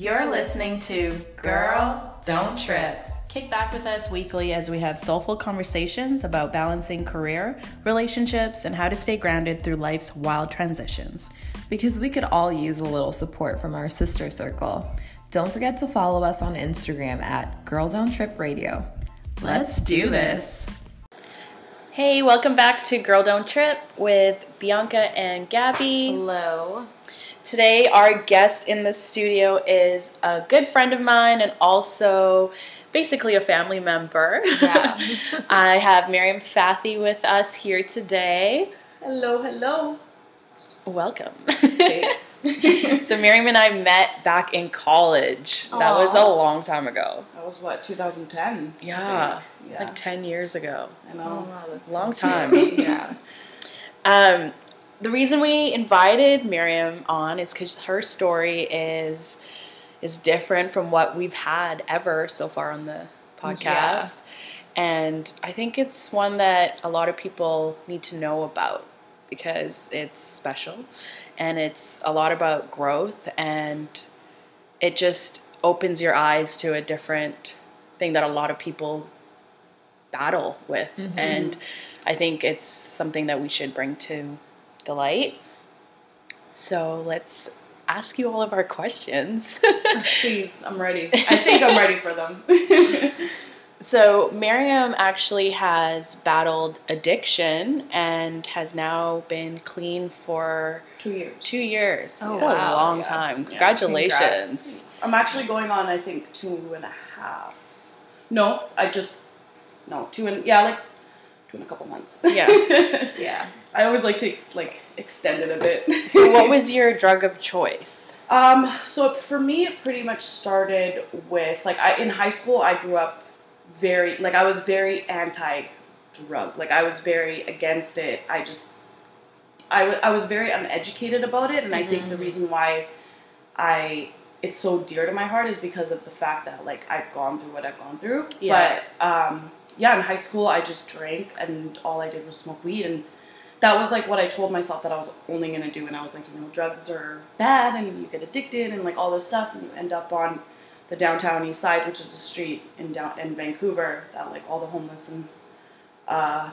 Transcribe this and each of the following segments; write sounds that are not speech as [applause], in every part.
You're listening to Girl Don't Trip. Kick back with us weekly as we have soulful conversations about balancing career, relationships, and how to stay grounded through life's wild transitions. Because we could all use a little support from our sister circle. Don't forget to follow us on Instagram at Girl Don't Trip Radio. Let's do this. Hey, welcome back to Girl Don't Trip with Bianca and Gabby. Hello. Today, our guest in the studio is a good friend of mine and also basically a family member. Yeah. [laughs] I have Miriam Fathy with us here today. Hello, hello. Welcome. Thanks. [laughs] so, Miriam and I met back in college. That was a long time ago. That was what, 2010? Yeah. Yeah. like 10 years ago. I know. that's Long so time. yeah. [laughs] Um, the reason we invited Miriam on is because her story is is different from what we've had ever so far on the podcast, Yeah. and I think it's one that a lot of people need to know about because it's special, and it's a lot about growth, and it just opens your eyes to a different thing that a lot of people battle with, mm-hmm. and I think it's something that we should bring to the light. So let's ask you all of our questions. [laughs] Please, I'm ready. I think I'm ready for them. [laughs] so Miriam actually has battled addiction and has now been clean for Two years. two years. Oh, It's wow. a long Yeah. time. Congratulations. Congrats. I'm actually going on, I think, two and a half. No, I just, no, two and, yeah, like two and a couple months. Yeah. [laughs] Yeah. I always like to, ex- like, extend it a bit. So what [laughs] was your drug of choice? Um, so for me, it pretty much started with like I in high school. I grew up very like I was very anti drug. Like I was very against it. I just I I was very uneducated about it, and I think the reason why I it's so dear to my heart is because of the fact that like I've gone through what I've gone through. Yeah. But um, yeah, in high school, I just drank, and all I did was smoke weed, and that was like what I told myself that I was only gonna do, and I was like, you know, drugs are bad, and you get addicted, and like all this stuff, and you end up on the downtown east side, which is a street in down in Vancouver that like all the homeless and uh,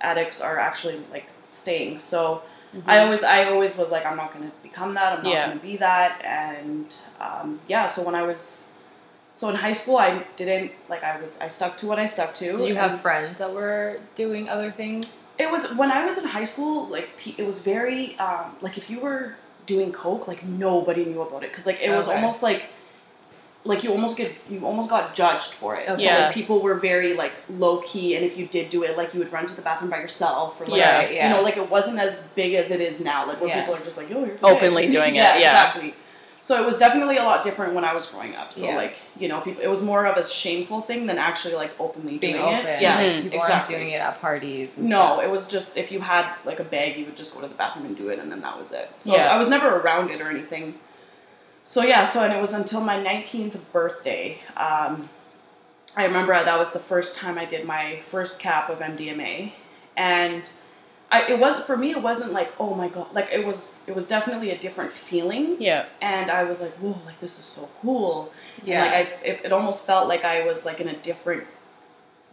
addicts are actually like staying. So I always I always was like, I'm not gonna become that. I'm not Yeah. gonna be that, and um, yeah. So when I was so in high school, I didn't like I was I stuck to what I stuck to. Did you have friends that were doing other things? it was when I was in high school. Like it was very um, like if you were doing coke, like nobody knew about it because like it was Okay. almost like like you almost get you almost got judged for it. Okay. So Yeah. like people were very like low key, and if you did do it, like you would run to the bathroom by yourself or like Yeah. Yeah. you know like it wasn't as big as it is now. Like where Yeah. people are just like oh you're Openly doing [laughs] it, yeah. exactly. So it was definitely a lot different when I was growing up. So Yeah. like you know people it was more of a shameful thing than actually like openly Being doing open. it. Yeah, Mhm. People exactly. aren't doing it at parties. And No, stuff. it was just if you had like a bag, you would just go to the bathroom and do it, and then that was it. So Yeah. I was never around it or anything. So yeah, so and it was until my 19th birthday. Um, I remember that was the first time I did my first cap of MDMA, and I, it was for me. It wasn't like oh my god, like it was. It was definitely a different feeling, Yeah. and I was like whoa, like this is so cool. And, Yeah. like I, it, it almost felt like I was like in a different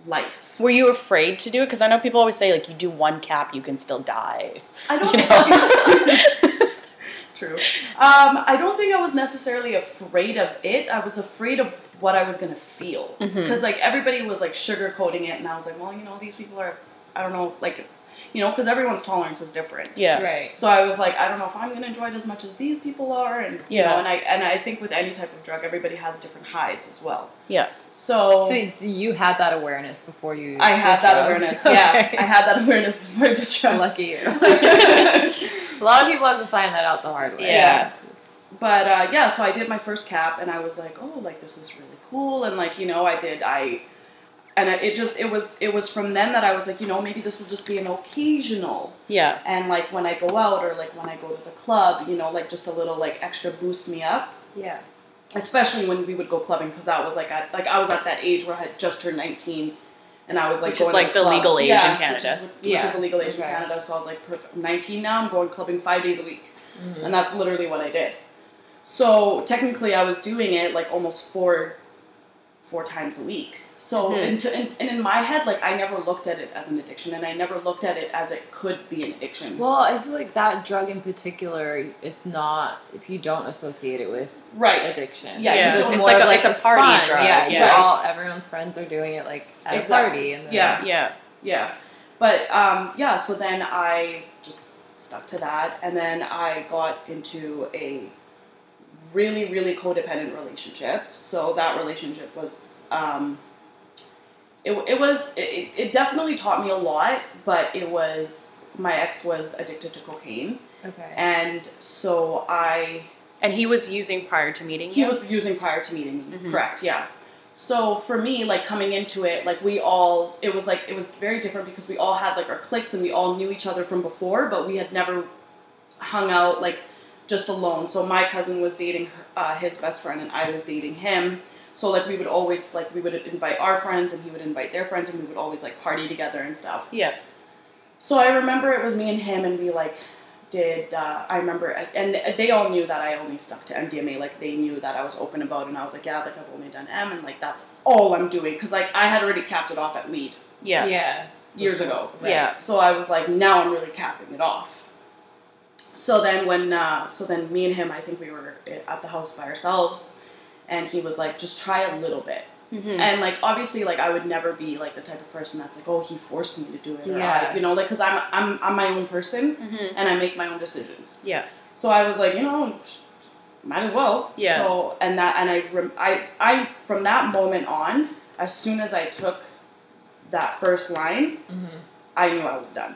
life. Were you afraid to do it? Because I know people always say like you do one cap, you can still die. I don't [laughs] You know? [laughs] True. Um, I don't think I was necessarily afraid of it. I was afraid of what I was gonna feel Mhm. because like everybody was like sugarcoating it, and I was like, well, you know, these people are, I don't know, like, you know, because everyone's tolerance is different. Yeah. Right. So I was like, I don't know if I'm gonna enjoy it as much as these people are, and you Yeah. know, and I and I think with any type of drug, everybody has different highs as well. Yeah. So, So you had that awareness before you. I had that drugs? awareness. Yeah, I had that awareness before I did [laughs] drugs. Lucky you. [laughs] a lot of people have to find that out the hard way. Yeah. It's just- but uh, yeah, so I did my first cap, and I was like, oh, like this is really cool, and like you know, I did I, and it just it was it was from then that I was like, you know, maybe this will just be an occasional, Yeah. and like when I go out or like when I go to the club, you know, like just a little like extra boost me up, yeah. especially when we would go clubbing because that was like at like I was at that age where I had just turned nineteen. And I was like, Which is like the club. legal age Yeah, in Canada. Which is, which Yeah. is the legal age in Canada. So I was like, perfect. I'm 19 now. I'm going clubbing five days a week Mhm. and that's literally what I did. So technically, I was doing it like almost four, four times a week. So Mhm. into, and, and in my head, like I never looked at it as an addiction, and I never looked at it as it could be an addiction. Well, I feel like that drug in particular, it's not if you don't associate it with right. addiction. Yeah, Yeah, Because it's more like a- like it's a it's party fun. drug, Yeah, yeah. you all everyone's friends are doing it like at Exactly. a party. And Yeah. Yeah. Yeah. But um, yeah, so then I just stuck to that. And then I got into a really, really codependent relationship. So that relationship was, um, it, it was, it, it definitely taught me a lot, but it was, my ex was addicted to cocaine. Okay. And so I And he was using prior to meeting he you? was using prior to meeting me Mhm. correct yeah so for me like coming into it like we all it was like it was very different because we all had like our cliques and we all knew each other from before but we had never hung out like just alone so my cousin was dating her, uh, his best friend and i was dating him so like we would always like we would invite our friends and he would invite their friends and we would always like party together and stuff Yeah. so I remember it was me and him, and we like did. Uh, I remember, and they all knew that I only stuck to MDMA. Like they knew that I was open about, it, and I was like, yeah, like I've only done M, and like that's all I'm doing because like I had already capped it off at weed Yeah. Yeah. years ago. Right. Yeah. So I was like, now I'm really capping it off. So then when, uh, so then me and him, I think we were at the house by ourselves, and he was like, just try a little bit. Mhm. And like obviously, like I would never be like the type of person that's like, oh, he forced me to do it, Yeah. I, you know, like because I'm I'm I'm my own person Mhm. and I make my own decisions. Yeah. So I was like, you know, might as well. Yeah. So and that and I rem- I I from that moment on, as soon as I took that first line, hmm I knew I was done.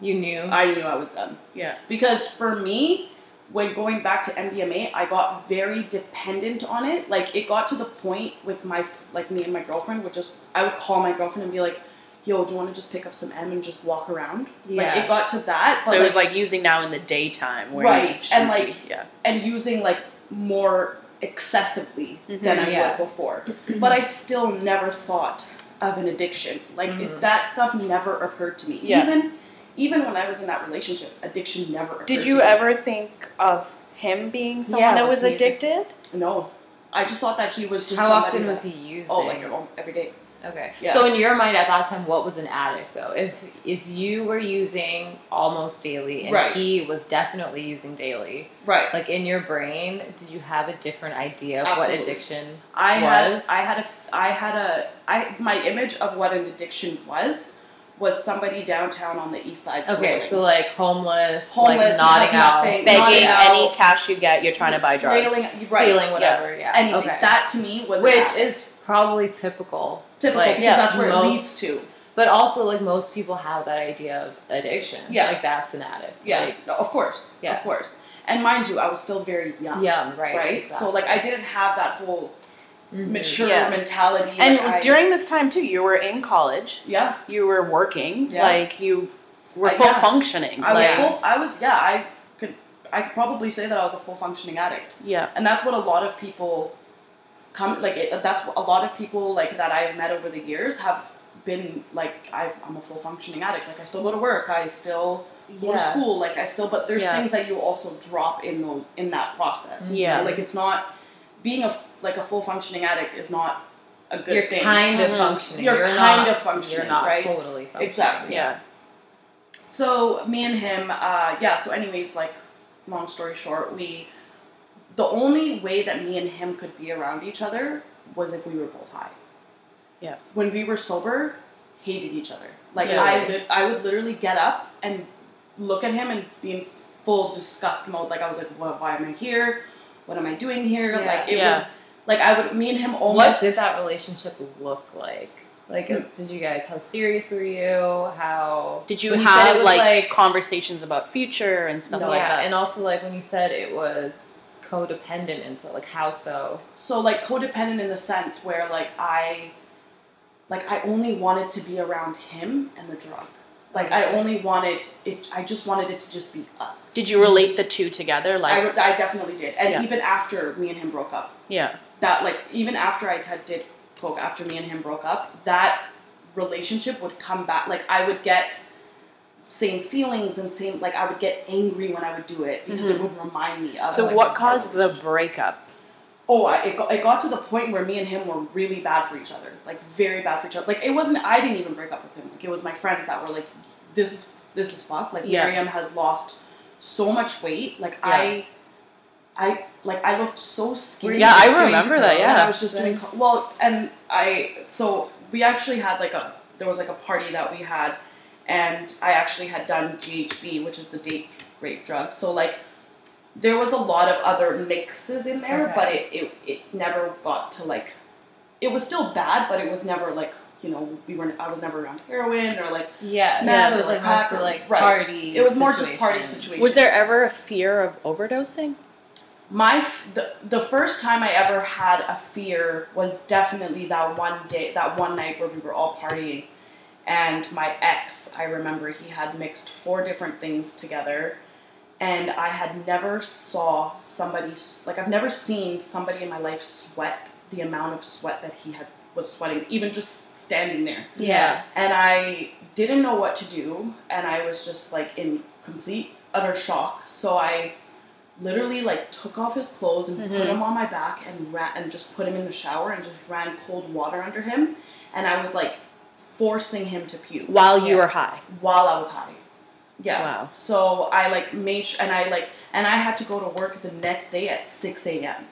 You knew. I knew I was done Yeah. because for me when going back to MDMA I got very dependent on it like it got to the point with my like me and my girlfriend would just I would call my girlfriend and be like yo do you want to just pick up some M and just walk around like Yeah. it got to that So it was like using now in the daytime where Right, and, be- like- yeah. and using like more excessively than I Yeah. would before but I still never thought of an addiction like it, Mhm. that stuff never occurred to me Yeah. even even when I was in that relationship addiction never occurred Did to you me. ever think of him being someone Yeah, that was was he- addicted? No, I just thought that he was just. How somebody often that- was he using? Oh, like um, every day. Okay. Yeah. So in your mind at that time, what was an addict though? If if you were using almost daily and Right. he was definitely using daily, Right. like in your brain, did you have a different idea of Absolutely. what addiction I was? had. I had a I had a. I my image of what an addiction was was somebody downtown on the east side. Okay, so like homeless, Homeless, like nodding out, nothing, Begging Nodding out. any cash you get, you're trying to buy drugs. flailing, right, stealing, whatever. Yeah. anything. Okay. That to me was Which is probably typical. typical like, because yeah, that's where most- it leads to. But also, like most people have that idea of addiction. Yeah. like that's an addict. Yeah, like, no, of course, Yeah. of course. And mind you, I was still very young. young, right? Right. exactly. So like I didn't have that whole Mhm. mature Yeah. mentality. And like, I- during this time too, you were in college, yeah, you were working, Yeah. like you were Uh, full yeah. functioning. I was full. I was yeah. I could. I could probably say that I was a full functioning addict. Yeah. and that's what a lot of people come like it, that's what a lot of people like that i've met over the years have been like I, i'm a full functioning addict like i still go to work i still go to school like i still but there's Yeah. things that you also drop in the in that process you Yeah. know? like it's not being a like a full functioning addict is not a good thing. You're thing kind of Mhm. functioning. You're You're kind not, of functioning, You're not right? totally functioning. Exactly. Yeah. So me and him, uh, yeah. So anyways, like, long story short, we, the only way that me and him could be around each other was if we were both high. Yeah. When we were sober, hated each other. Like Yeah. I, lit I would literally get up and look at him and be in full disgust mode. Like I was like, well, why am I here? What am I doing here? Yeah. Like it Yeah. would, like I would, me and him What did that relationship look like? Like, is, did you guys? How serious were you? How Did you have it was like, conversations about future and stuff No. like yeah, that? and also like when you said it was codependent and so like how so? so like codependent in the sense where like I like I only wanted to be around him and the drug. Like I only wanted it I just wanted it to just be us. Did you relate the two together? Like, I, I definitely did. And Yeah. even after me and him broke up, yeah, that like even after I had did coke after me and him broke up, that relationship would come back like I would get same feelings and same like I would get angry when I would do it because it would remind me of. Mm-hmm. So like, what caused the breakup? Oh, I, it, got, it got to the point where me and him were really bad for each other, like very bad for each other. Like it wasn't. I didn't even break up with him. Like it was my friends that were like, "This is this is fuck." Like Yeah. Miriam has lost so much weight. Like Yeah. I, I like I looked so skinny. Yeah, I remember that, yeah. I was just doing curl- well, and I so we actually had like a there was like a party that we had, and I actually had done GHB, which is the date rape drug. So like there was a lot of other mixes in there, Okay. but it, it it never got to like it was still bad, but it was never like you know we were I was never around heroin or like Yeah, Meth so it was or like or- like right. party. it was more just party situation. situation. Was there ever a fear of overdosing? My f- the, the first time I ever had a fear was definitely that one day that one night where we were all partying and my ex I remember he had mixed four different things together and I had never saw somebody like I've never seen somebody in my life sweat the amount of sweat that he had was sweating even just standing there Yeah. and I didn't know what to do, and I was just like in complete utter shock. So I literally like took off his clothes and put Mhm. him on my back and ran and just put him in the shower and just ran cold water under him, and I was like forcing him to puke While you Yeah. were high. while I was high. Yeah. Wow. So I like made and I like and I had to go to work the next day at six a.m.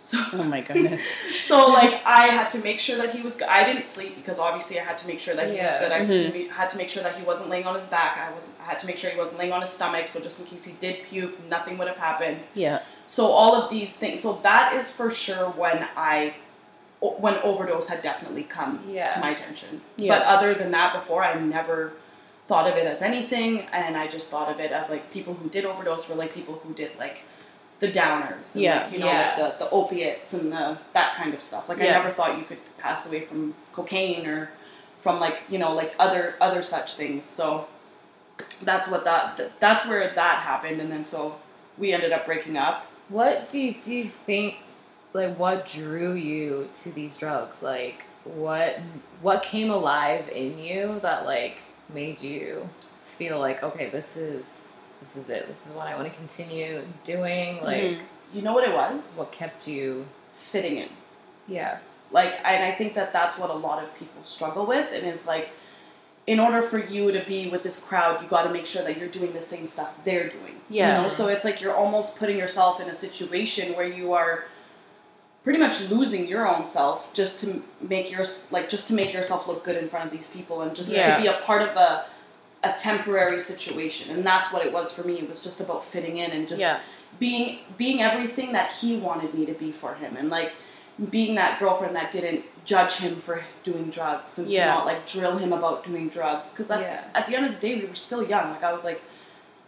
So Oh my [laughs] goodness. so like I had to make sure that he was good. I didn't sleep because obviously I had to make sure that he was good. I Mhm. had to make sure that he wasn't laying on his back. I was I had to make sure he wasn't laying on his stomach. So just in case he did puke, nothing would have happened. yeah. So all of these things. So that is for sure when I when overdose had definitely come Yeah. to my attention. Yeah. But other than that, before I never thought of it as anything, and I just thought of it as like people who did overdose were like people who did like the downers, and Yeah. like, you know, Yeah. like the, the opiates and the that kind of stuff. Like I never thought you could pass away from cocaine or from like you know like other other such things. So that's what that that's where that happened, and then so we ended up breaking up. What do you, do you think? Like, what drew you to these drugs? Like, what what came alive in you that like made you feel like, okay, this is this is it. This is what I want to continue doing. Like, Mhm. You know what it was? what kept you? Fitting in. Yeah. like and i think that that's what a lot of people struggle with and is like in order for you to be with this crowd you got to make sure that you're doing the same stuff they're doing Yeah. you know so it's like you're almost putting yourself in a situation where you are pretty much losing your own self just to make your like just to make yourself look good in front of these people and just Yeah. to be a part of a a temporary situation. And that's what it was for me. It was just about fitting in and just Yeah. being being everything that he wanted me to be for him. And like being that girlfriend that didn't judge him for doing drugs and Yeah. to not like drill him about doing drugs. Because at, Yeah. at the end of the day we were still young. Like i was like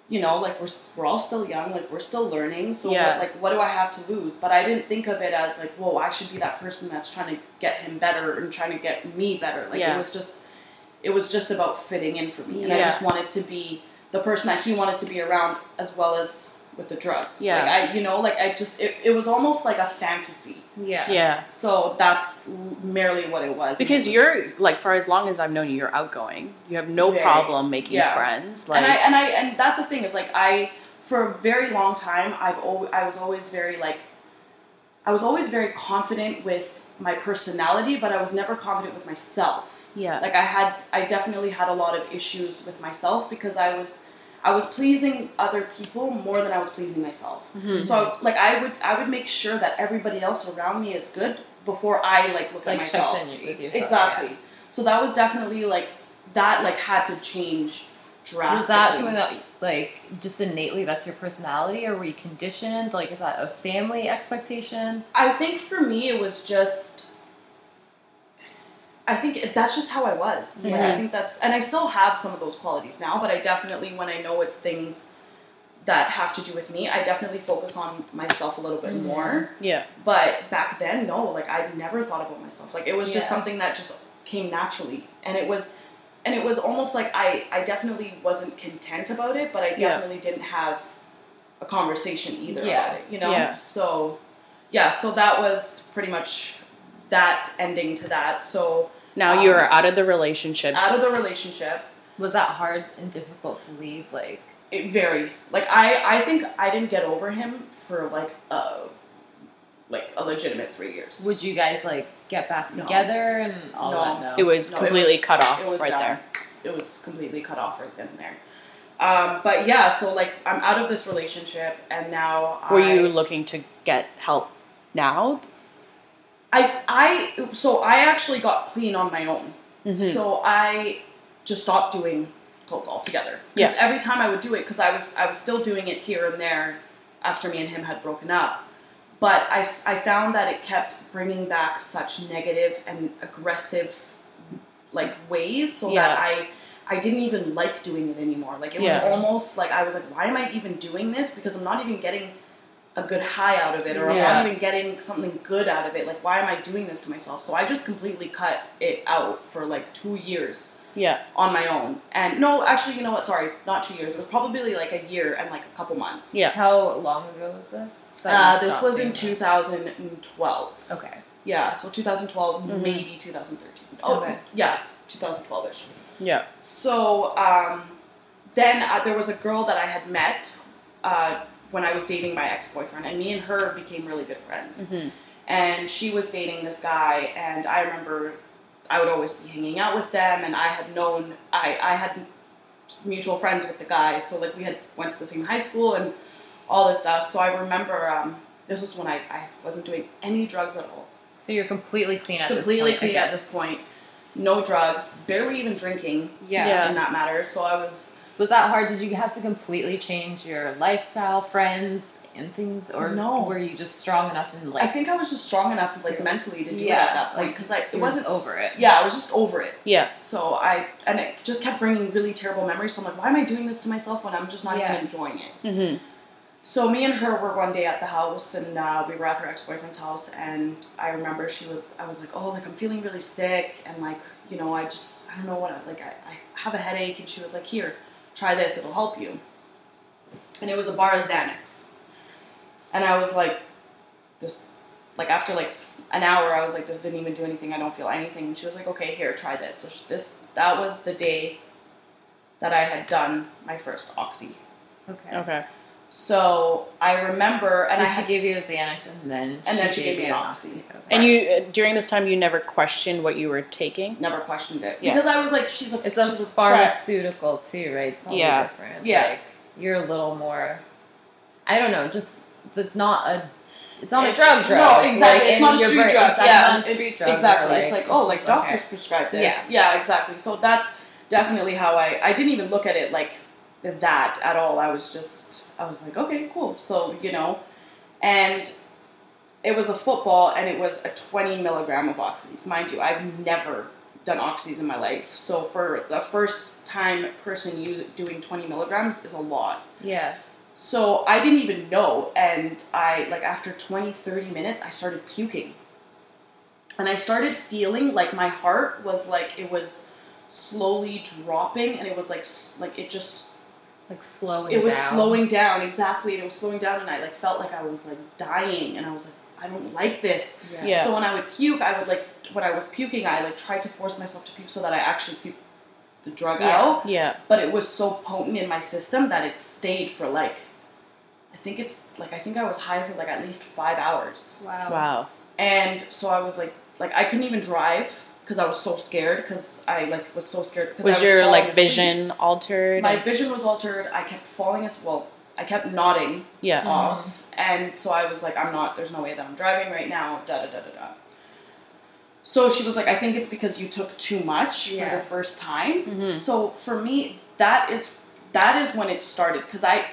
you know like we're, we're all still young. Like we're still learning. So Yeah. what, like what do i have to lose? But i didn't think of it as like whoa i should be that person that's trying to get him better and trying to get me better. Like it was just it was just about fitting in for me and i just wanted to be the person that he wanted to be around as well as with the drugs Yeah. like i you know like i just it, it was almost like a fantasy Yeah. Yeah. so that's merely what it was Because It was- you're like for as long as I've known you, you're outgoing. You have no Very. problem making Yeah. friends. Like and I and I and that's the thing is like I for a very long time I've always I was always very like I was always very confident with my personality, but I was never confident with myself. Yeah. Like I had I definitely had a lot of issues with myself because I was I was pleasing other people more than I was pleasing myself. Mhm. So like I would I would make sure that everybody else around me is good before I like look Like, at myself. yourself, exactly. So that was definitely like that like had to change drastically. Was that something that like just innately that's your personality, or were you conditioned? Like, is that a family expectation? I think for me it was just I think that's just how I was. Like, I think that's and I still have some of those qualities now, but I definitely when I know it's things that have to do with me, I definitely focus on myself a little bit Mhm. more. yeah. But back then, no, like I never thought about myself. Like it was just Yeah. something that just came naturally, and it was, and it was almost like I I definitely wasn't content about it, but I Yeah. definitely didn't have a conversation either Yeah. about it. You know, Yeah. so yeah, so that was pretty much that ending to that. So Now Um, you're out of the relationship. out of the relationship, Was that hard and difficult to leave? Like, It very like I I think I didn't get over him for like a like a legitimate three years. would you guys like get back No. together and all No. that? No. It was No, it completely was- cut off it was right done. there. It was completely cut off right then and there. Um, but yeah, so like I'm out of this relationship, and now Were I, you looking to get help now? I I so I actually got clean on my own. Mhm. So I just stopped doing coke altogether. Because Yeah. every time I would do it, because I was I was still doing it here and there after me and him had broken up. But I, I found that it kept bringing back such negative and aggressive like ways, so Yeah. that I I didn't even like doing it anymore. Like it Yeah. was almost like I was like, why am I even doing this? Because I'm not even getting a good high out of it, or I'm not even getting something good out of it. Like, why am I doing this to myself? So I just completely cut it out for like two years Yeah. on my own. And no, actually, you know what? Sorry, not two years. It was probably like a year and like a couple months. Yeah. How long ago was this? Uh, this was in 2012. that? Okay. Yeah, so 2012, Mhm. maybe 2013. Oh, Okay. yeah, 2012ish. Yeah. So um, then uh, there was a girl that I had met uh, when I was dating my ex boyfriend, and me and her became really good friends. hmm and she was dating this guy and i remember i would always be hanging out with them and i had known i, I had mutual friends with the guy so like we had went to the same high school and all this stuff so i remember um, this is when I, I wasn't doing any drugs at all So you're completely clean at completely this point. Completely clean again. at this point no drugs barely even drinking Yeah. Yeah. in that matter so i was Was that hard? Did you have to completely change your lifestyle, friends, and things, or No. were you just strong enough and like i think i was just strong enough like mentally to do Yeah, it at that point like, because I it wasn't just over it? yeah i was just over it Yeah. So I and it just kept bringing really terrible memories. So I'm like, why am I doing this to myself when I'm just not Yeah. even enjoying it? hmm So me and her were one day at the house, and uh, we were at her ex boyfriend's house, and I remember she was. I was like, oh, like I'm feeling really sick, and like you know, I just I don't know what I, like I, I have a headache, and she was like, here, try this, it'll help you. And it was a bar of Xanax, and I was like, this, like after like an hour, I was like, this didn't even do anything. I don't feel anything. And she was like, okay, here, try this. So she, this that was the day that I had done my first oxy. Okay. Okay. So I remember, and so I she had, gave you a Xanax, and then And then she gave me an an Oxy. Okay. And you uh, during this time you never questioned what you were taking. never questioned it Yeah. because I was like, she's a It's she's a pharmaceutical too, right? It's probably Yeah. different. Yeah. Like you're a little more. I don't know. Just it's not a. It's not It- a drug drug. No, exactly. Like, it's not a street brain. drug. It's yeah, not a it- street drug. Exactly. where, it's like, oh, like doctors okay. prescribe this. Yeah. Yeah. exactly. So that's definitely how I. I didn't even look at it like that at all. I was just. I was like, okay, cool. So you know, and it was a football, and it was a twenty milligram of oxys. Mind you, I've never done oxys in my life. So for the first time person you doing twenty milligrams is a lot. Yeah. So I didn't even know. And I, like, after 20, 30 minutes, I started puking. And I started feeling like my heart was like, it was slowly dropping. And it was like, like, it just, Like slowing. it was down. slowing down. Exactly. And it was slowing down. And I, like, felt like I was, like, dying. And I was like, I don't like this. Yeah. Yeah. So when I would puke, I would, like, when I was puking, I, like, tried to force myself to puke so that I actually puke the drug Yeah. out Yeah. but it was so potent in my system that it stayed for like I think it's like I think I was high for like at least five hours, Wow. Wow. and so I was like like I couldn't even drive because I was so scared because I like was so scared because Was I your like asleep. vision altered? My vision was altered. I kept falling as well. I kept nodding yeah. Mhm. off, and so I was like, I'm not. There's no way that I'm driving right now. Da da da da da. So she was like, I think it's because you took too much Yeah. for your first time. Mhm. So for me, that is that is when it started because I.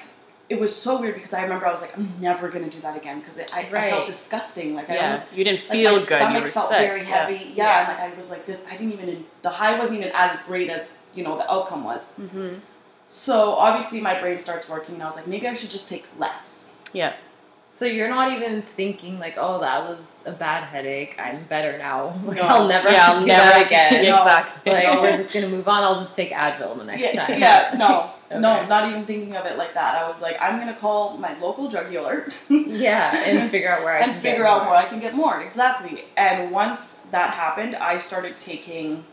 It was so weird because I remember I was like, I'm never gonna do that again because I, I felt disgusting. Like I Yeah. almost You didn't like feel my good. stomach You were felt sick. very heavy. Yeah. Yeah. and like I was like this. I didn't even. The high wasn't even as great as you know the outcome was. Mhm. So obviously my brain starts working, and I was like, maybe I should just take less. Yeah. So you're not even thinking like, oh, that was a bad headache. I'm better now. Like, [laughs] No. I'll never Yeah, have I'll do never that [laughs] again. No. exactly. Like No. we're [laughs] just gonna move on. I'll just take Advil the next yeah, time. yeah, no, no, Okay. not even thinking of it like that. I was like, I'm gonna call my local drug dealer [laughs] Yeah, and figure out where I and can figure get out more. where I can get more. Exactly. And once that happened, I started taking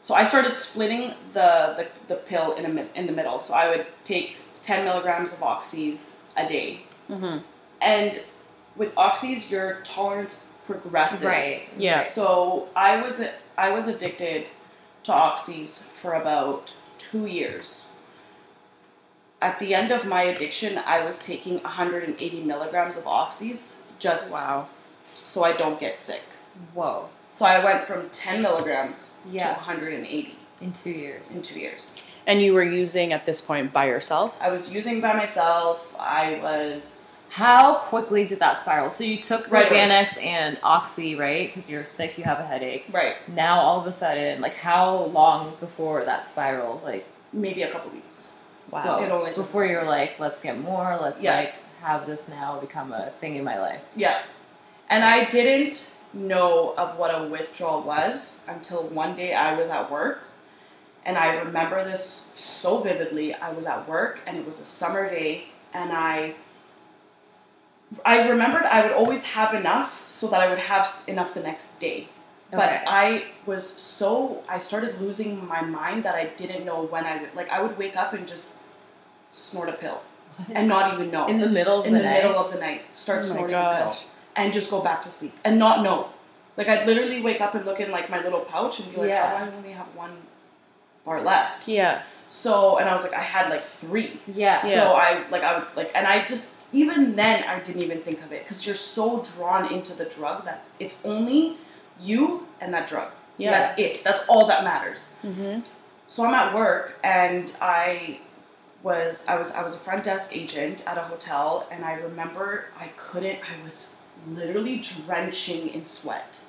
So I started splitting the, the, the pill in, a, in the middle. So I would take 10 milligrams of oxys a day. Mm-hmm. And with oxys, your tolerance progresses. Right. Yeah. So I was I was addicted to oxys for about two years. At the end of my addiction, I was taking 180 milligrams of oxys just Wow. so I don't get sick. Whoa. So I went from 10 milligrams Yeah. to 180 In two years. in two years. And you were using at this point by yourself? I was using by myself. I was How quickly did that spiral? So you took the Right away. Xanax and Oxy, right? Because you're sick, you have a headache. right. Now all of a sudden, like how long before that spiral? Like Maybe a couple weeks. Wow. It only before you're years. like, let's get more, let's Yeah. like have this now become a thing in my life. Yeah. And I didn't know of what a withdrawal was until one day I was at work. And I remember this so vividly. I was at work and it was a summer day and I I remembered I would always have enough so that I would have enough the next day. But I was so I started losing my mind that I didn't know when I would like I would wake up and just snort a pill and not even know in the middle of in the, the middle of the night start Oh snorting a pill and just go back to sleep and not know. Like I'd literally wake up and look in like my little pouch and be like, Yeah. "Oh, I only have one bar left." Yeah. So and I was like, I had like three. yeah. Yeah. So I like I would like and I just even then I didn't even think of it because you're so drawn into the drug that it's only you and that drug. Yeah. That's it. That's all that matters. Mm-hmm. So I'm at work and I was I was I was a front desk agent at a hotel and I remember I couldn't I was literally drenching in sweat.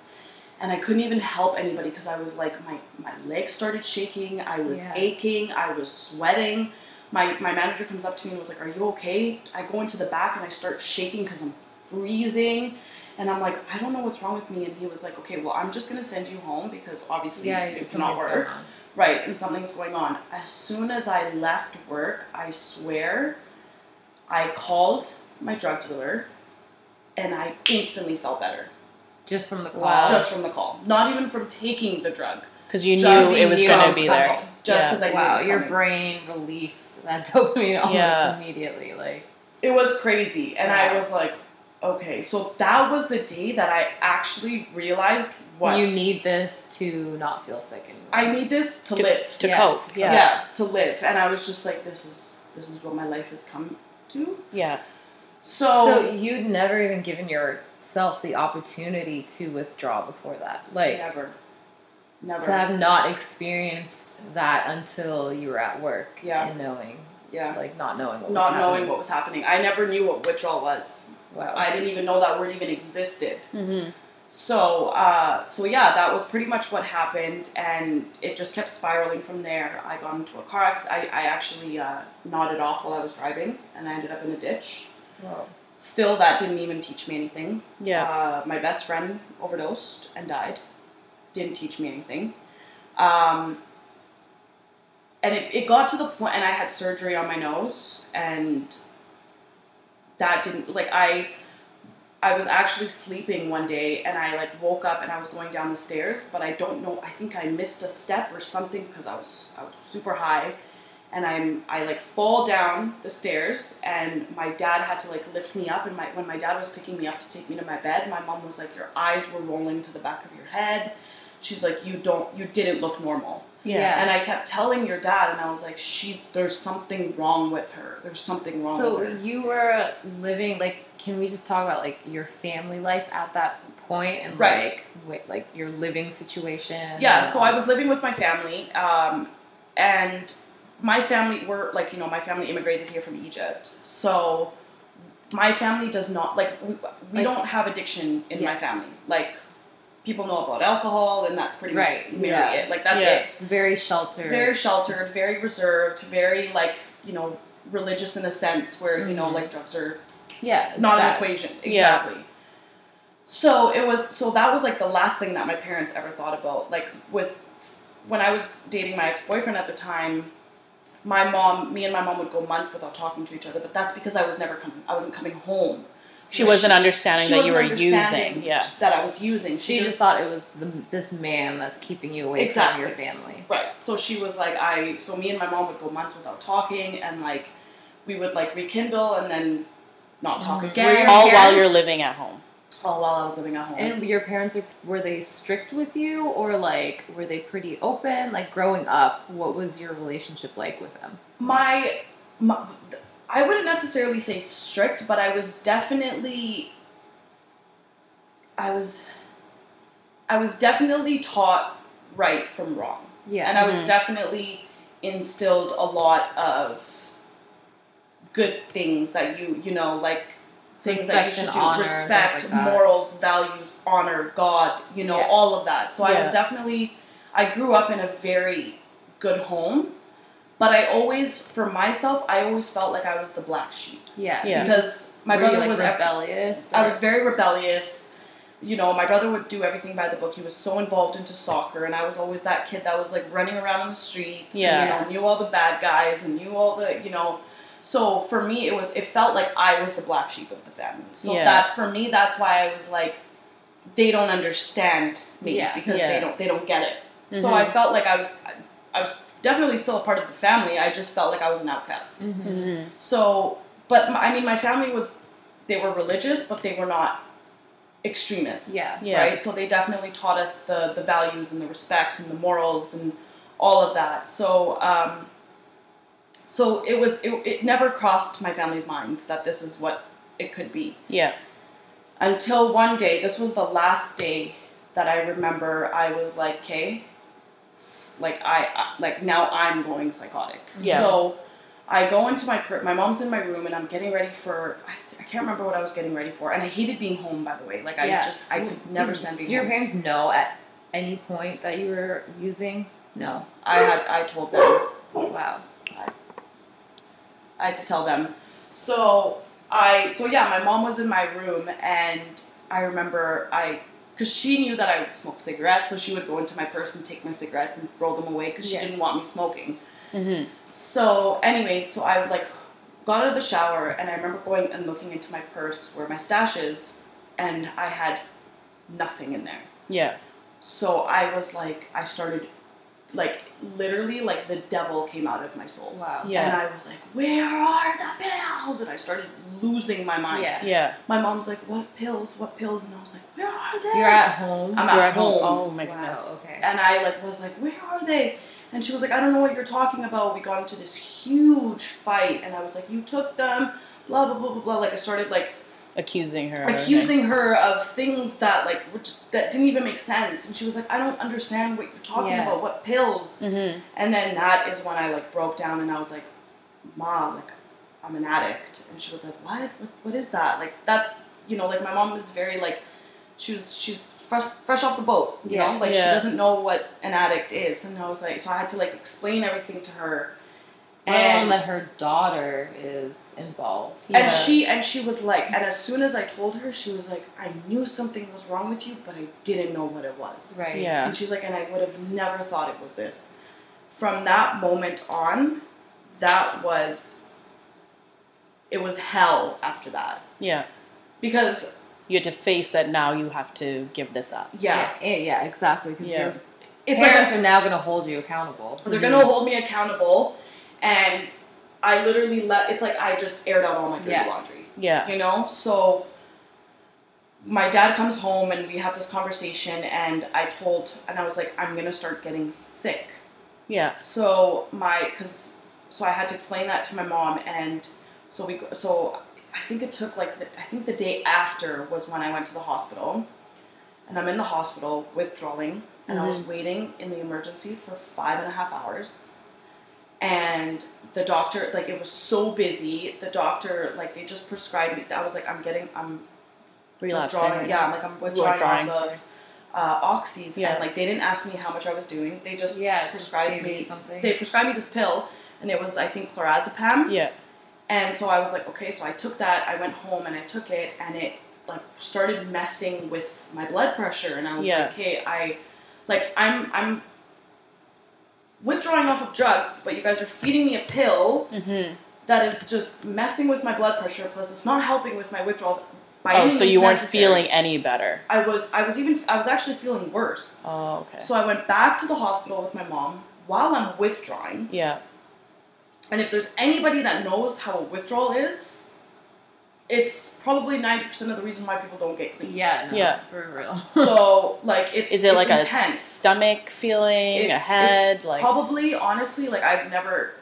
And I couldn't even help anybody because I was like my my legs started shaking, I was Yeah. aching, I was sweating. My my manager comes up to me and was like, "Are you okay?" I go into the back and I start shaking cuz I'm freezing. And I'm like, I don't know what's wrong with me. And he was like, okay, well, I'm just going to send you home because obviously yeah, it cannot work. On. Right, and something's going on. As soon as I left work, I swear, I called my drug dealer and I instantly felt better. Just from the call. Wow. Just from the call. Not even from taking the drug. Because you Just knew you it was going to be coming. there. Just Yeah. because I knew it wow, was your brain released that [laughs] dopamine almost Yeah. immediately. Like It was crazy. And I was like, okay. So that was the day that I actually realized what you need this to not feel sick anymore. I need this to, To- live. To Yeah, cope. to Yeah. yeah, to live. And I was just like, this is this is what my life has come to. Yeah. so so you'd never even given yourself the opportunity to withdraw before that. Like never. Never. to have not experienced that until you were at work Yeah. and knowing yeah. like not knowing what was Not happening. knowing what was happening. I never knew what withdrawal was. wow. I didn't even know that word even existed. Mm-hmm. So, uh, so yeah, that was pretty much what happened, and it just kept spiraling from there. I got into a car accident. I, I actually uh, nodded off while I was driving, and I ended up in a ditch. Still, that didn't even teach me anything. Yeah. Uh, my best friend overdosed and died. Didn't teach me anything. Um, and it, it got to the point, and I had surgery on my nose, and that didn't like I. I was actually sleeping one day, and I like woke up, and I was going down the stairs, but I don't know. I think I missed a step or something because I was I was super high, and I'm I like fall down the stairs and my dad had to like lift me up and my when my dad was picking me up to take me to my bed my mom was like your eyes were rolling to the back of your head she's like you don't you didn't look normal Yeah. and I kept telling your dad and I was like she's there's something wrong with her there's something wrong So with her So you were living like can we just talk about like your family life at that point and Right. like wait, like your living situation? yeah so I was living with my family um, and my family were like you know my family immigrated here from Egypt so my family does not like we, we Like- don't have addiction in my family like people know about alcohol and that's pretty Right, much yeah. it like that's Yeah. it it's very sheltered. very sheltered very reserved very like you know religious in a sense where you know Mhm. like drugs are yeah, not bad. an equation Yeah. exactly so it was so that was like the last thing that my parents ever thought about like with when i was dating my ex-boyfriend at the time my mom me and my mom would go months without talking to each other but that's because i was never coming i wasn't coming home She wasn't understanding she that you wasn't were using. Yeah. that I was using. She just thought it was the, this man that's keeping you away exactly from your family. Right. So she was like, I. So me and my mom would go months without talking, and like, we would like rekindle and then not talk Mhm. again. Were your All while you're living at home. all while I was living at home. And your parents are, were they strict with you or like were they pretty open? Like growing up, what was your relationship like with them? my, my I wouldn't necessarily say strict, but I was definitely I was I was definitely taught right from wrong. Yeah. And I was Mhm. definitely instilled a lot of good things that you you know, like things that you should do. honor, Respect, like morals, values, honor, God, you know, Yeah. all of that. So I was definitely I grew up in a very good home. But I always, for myself, I always felt like I was the black sheep yeah. Yeah. because my Were you, brother like, was rebellious. I was very rebellious. You know, my brother would do everything by the book. He was so involved into soccer, and I was always that kid that was like running around on the streets. Yeah. And, you know, knew all the bad guys and knew all the, you know. So for me, it was it felt like I was the black sheep of the family. So Yeah. that for me, that's why I was like, they don't understand me Yeah. because Yeah. they don't they don't get it. So Mhm. I felt like I was I was definitely still a part of the family. I just felt like I was an outcast. Mhm. Mm-hmm. So, but my, I mean, my family was, they were religious, but they were not extremists. Yeah. Yeah. Right? So they definitely taught us the, the values and the respect and the morals and all of that. So, um, so it was, it, it never crossed my family's mind that this is what it could be. Yeah. Until one day, this was the last day that I remember I was like, okay, like I, I like now I'm going psychotic. Yeah. So I go into my my mom's in my room and I'm getting ready for I, th- I can't remember what I was getting ready for and I hated being home by the way. Like I Yeah. just I could never Did- stand being Do your home. parents know at any point that you were using? No. I had I told them. Wow. I had to tell them. So I so yeah, my mom was in my room and I remember I because she knew that I would smoke cigarettes, so she would go into my purse and take my cigarettes and throw them away because she Yeah. didn't want me smoking. Mm-hmm. So anyway, so I like got out of the shower and I remember going and looking into my purse where my stash is, and I had nothing in there. Yeah. So I was like, I started, like literally, like the devil came out of my soul. Wow. Yeah. And I was like, where are the pills? And I started losing my mind. Yeah. Yeah. My mom's like, what pills? What pills? And I was like, where are they? You're at home. I'm You're at at home. home. Oh my wow. goodness. Okay. And I like was like, where are they? And she was like, I don't know what you're talking about. We got into this huge fight, and I was like, you took them, blah blah blah blah blah. Like I started like Accusing her. accusing her of things that like which that didn't even make sense. And she was like, I don't understand what you're talking Yeah. about. What pills? Mhm. And then that is when I like broke down, and I was like, Ma, like I'm an addict. And she was like, what? What, what is that? Like that's you know like my mom is very like she was she's fresh fresh off the boat you Yeah. know like she doesn't know what an addict is and i was like so i had to like explain everything to her and that her daughter is involved. and Yes. she and she was like and as soon as i told her she was like i knew something was wrong with you but i didn't know what it was Right. Yeah. and she's like and i would have never thought it was this from that moment on that was it was hell after that Yeah. because You had to face that now you have to give this up. yeah, Yeah, eh, yeah, exactly. Because Yeah. your it's like parents a- are now going to hold you accountable. They're gonna hold me accountable, and I literally let. It's like I just aired out all my dirty Yeah. laundry, Yeah. you know. So my dad comes home and we have this conversation, and I told, and I was like, I'm gonna start getting sick. Yeah. So my, cause, so I had to explain that to my mom, and so we, go- so I think it took like, the, I think the day after was when I went to the hospital, and I'm in the hospital withdrawing, and I was mm-hmm. waiting in the emergency for five and a half hours, and the doctor, like, it was so busy. The doctor, like, they just prescribed me. I was like, I'm getting, I'm Relapsing. withdrawing. Yeah, I'm like, I'm withdrawing, Withdrawing, off of uh, oxys, Yeah. and like, they didn't ask me how much I was doing. They just Yeah, prescribed gave me something. they prescribed me this pill and it was i think clonazepam Yeah. and so i was like okay so i took that i went home and i took it and it like started messing with my blood pressure and i was Yeah. like okay i like i'm i'm withdrawing off of drugs but you guys are feeding me a pill Mm-hmm. that is just messing with my blood pressure plus it's not helping with my withdrawals by Oh, so you weren't necessary. feeling any better. I was. I was even. I was actually feeling worse. Oh, okay. So I went back to the hospital with my mom while I'm withdrawing. Yeah. And if there's anybody that knows how a withdrawal is, it's probably ninety percent of the reason why people don't get clean. Yeah, no, Yeah. for real. [laughs] So like it's Is it it's like a stomach feeling, a It's- it's head, like probably honestly like I've never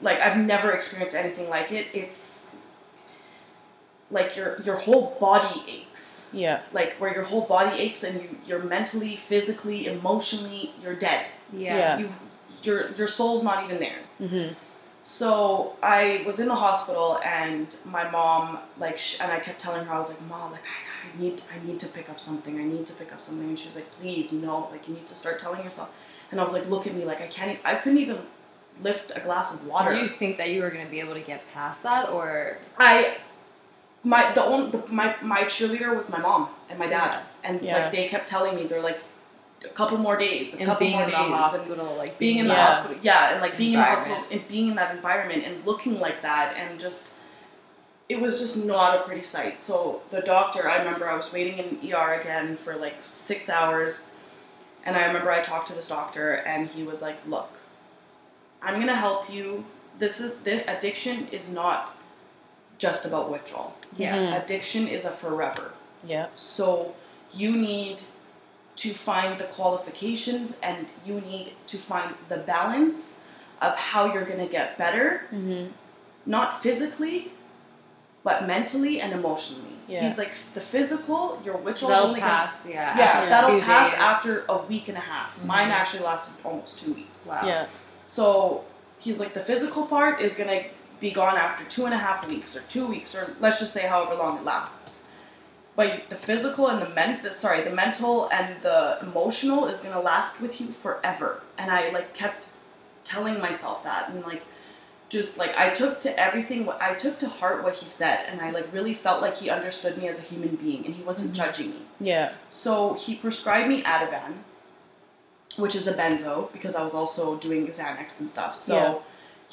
like I've never experienced anything like it. It's like your your whole body aches. yeah, Like where your whole body aches and you you're mentally, physically, emotionally you're dead. yeah. Yeah. You your your soul's not even there. mm-hmm. So I was in the hospital and my mom like sh- and I kept telling her I was like mom like I, I need I need to pick up something. I need to pick up something. And she was like please no like you need to start telling yourself. And I was like look at me like I can't I couldn't even lift a glass of water So do you think that you were going to be able to get past that, or? I my the only the, my my cheerleader was my mom and my dad. And Yeah. like they kept telling me they're like a couple more days a and couple being more in days. and hospital, like being in the Yeah. hospital yeah and like being in the hospital and being in that environment and looking like that and just it was just not a pretty sight. So the doctor i remember i was waiting in er again for like six hours and i remember i talked to this doctor and he was like look i'm gonna help you. This is the addiction is not just about withdrawal. Yeah, Mhm. addiction is a forever. Yeah, so you need to find the qualifications and you need to find the balance of how you're going to get better, mm-hmm. not physically, but mentally and emotionally. Yeah. He's like the physical, your withdrawal's that'll only gonna pass. Yeah, yeah, after that'll few pass days. after a week and a half. Mine Mhm. actually lasted almost two weeks. Wow. yeah, So he's like, the physical part is gonna be gone after two and a half weeks or two weeks or let's just say however long it lasts. But the physical and the men, sorry, the mental and the emotional is gonna last with you forever. And I like kept telling myself that and like just like I took to everything what I took to heart what he said and I like really felt like he understood me as a human being and he wasn't mm-hmm. judging me. yeah, So he prescribed me Ativan, which is a benzo, because I was also doing Xanax and stuff. So Yeah.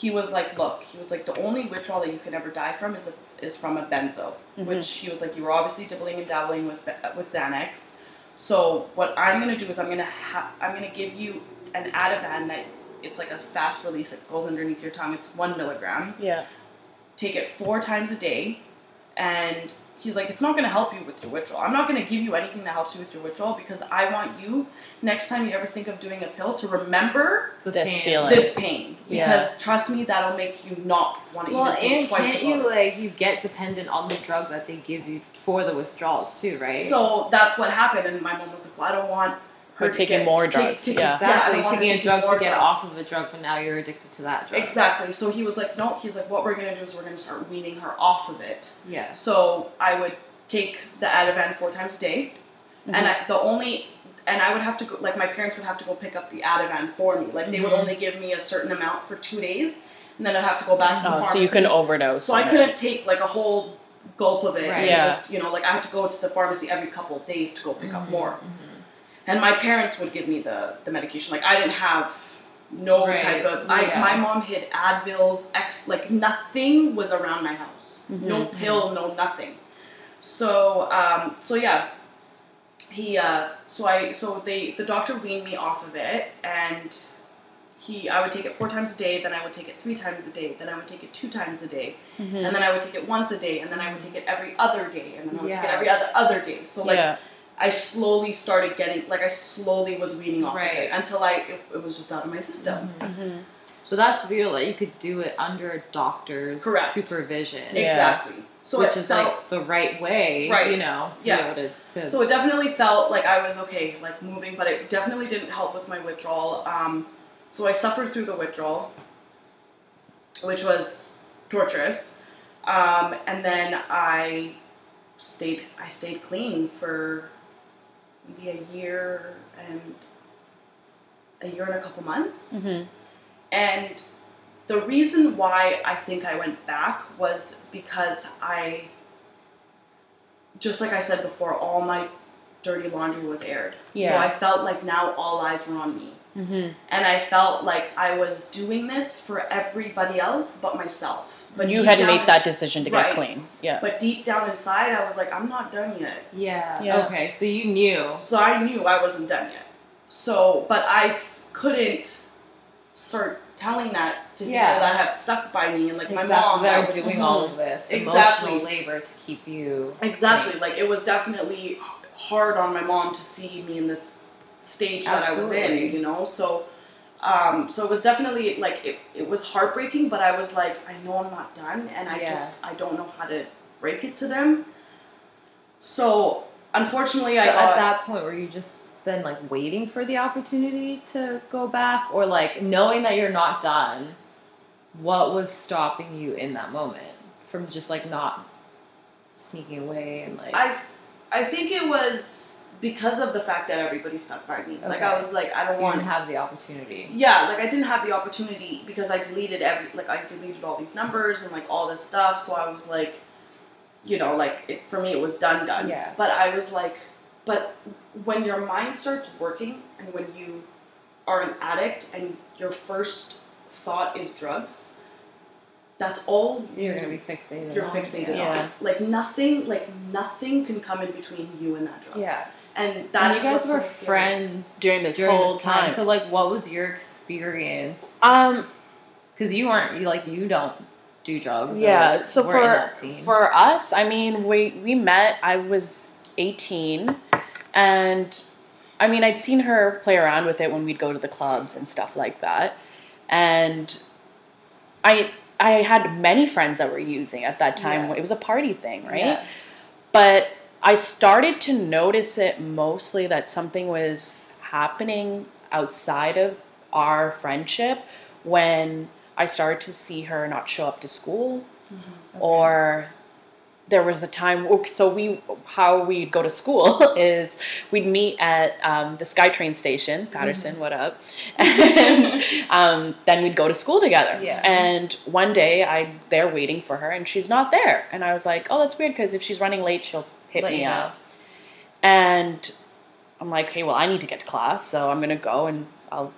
He was like, "Look, he was like, the only withdrawal that you can ever die from is a, is from a benzo." Mhm. Which he was like, "You were obviously dibbling and dabbling with with Xanax. So what I'm gonna do is I'm gonna ha- I'm gonna give you an Ativan that it's like a fast release. It goes underneath your tongue. It's one milligram." yeah, take it four times a day and he's like it's not going to help you with your withdrawal i'm not going to give you anything that helps you with your withdrawal because i want you next time you ever think of doing a pill to remember This pain. feeling. this pain Yeah. because trust me that'll make you not want to Well, even think and twice can't about you like you get dependent on the drug that they give you for the withdrawals too, right? so that's what happened and my mom was like well i don't want her Or taking more take- drugs, take- yeah. Exactly, don't want her taking a drug to get drugs. off of a drug, but now you're addicted to that drug. exactly so he was like no he's like what we're going to do is we're going to start weaning her off of it Yeah. So I would take the Ativan four times a day, and Mm-hmm. I, the only and I would have to go like my parents would have to go pick up the Ativan for me. Like they would Mhm. only give me a certain amount for two days, and then I'd have to go back to the Oh, pharmacy. so you can overdose. So I it. couldn't take like a whole gulp of it Right. and Yeah. just you know like I had to go to the pharmacy every couple of days to go pick up Mhm, more. mhm. And my parents would give me the the medication. Like I didn't have no Right, type of. I yeah. my mom hid Advils, X like nothing was around my house. No Mhm, pill, no nothing. So um, so yeah, he uh, so I so they the doctor weaned me off of it and. He, I would take it four times a day, then I would take it three times a day, then I would take it two times a day, Mhm. and then I would take it once a day, and then I would take it every other day, and then I would take it every other other day. So like yeah, I slowly started getting like I slowly was weaning off of Right. it until I it, it was just out of my system. Mhm. hmm So that's real that you could do it under a doctor's Correct. supervision, Yeah. Exactly. So which is felt, like the right way, Right. you know, to Yeah. be able to. to so it definitely felt like I was okay, like moving, but it definitely didn't help with my withdrawal. Um, so I suffered through the withdrawal, which was torturous, um, and then I stayed I stayed clean for maybe a year and a year and a couple months. hmm And the reason why I think I went back was because I, just like I said before, all my dirty laundry was aired. Yeah. So I felt like now all eyes were on me. hmm And I felt like I was doing this for everybody else but myself. But you hadn't down made that decision to get right. clean. Yeah. But deep down inside, I was like, I'm not done yet. Yeah. Yes. Okay, so you knew. So I knew I wasn't done yet. So, but I s- couldn't start telling that to Yeah. people that have stuck by me, and like exactly. my mom that are was- doing Mhm. [laughs] all of this Exactly. emotional labor to keep you Exactly. sane. Like it was definitely hard on my mom to see me in this stage that I was in, you know? So um so it was definitely like it, it was heartbreaking, but I was like, I know I'm not done and I Yeah. just I don't know how to break it to them. So unfortunately So I at that point, were you just then like waiting for the opportunity to go back, or like knowing that you're not done? What was stopping you in that moment from just like not sneaking away and like? I th- I think it was because of the fact that everybody stuck by me. Like I was like I don't you want didn't have the opportunity. yeah, like I didn't have the opportunity because I deleted every like I deleted all these numbers and like all this stuff. So I was like, you know, like it, for me it was done done. Yeah. But I was like, but when your mind starts working and when you are an addict and your first thought is drugs, that's all You're gonna be fixated. you're on. fixated Yeah. on. Like nothing, like nothing can come in between you and that drug. Yeah. And that and is you guys what's were so friends During this whole time. So like, what was your experience? Um. Because you weren't you like you don't do drugs. or Yeah. So for in that scene. for us, I mean, we we met. I was eighteen, and I mean, I'd seen her play around with it when we'd go to the clubs and stuff like that, and I I had many friends that were using at that time. Yeah. It was a party thing, right? Yeah. But I started to notice it mostly that something was happening outside of our friendship when I started to see her not show up to school Okay. or there was a time so we how we'd go to school [laughs] is we'd meet at um, the skytrain station patterson Mm-hmm. what up [laughs] and um, then we'd go to school together Yeah. and one day i'm there waiting for her and she's not there and i was like oh that's weird because if she's running late she'll hit Let me you know. up and i'm like okay well i need to get to class so i'm gonna go and i'll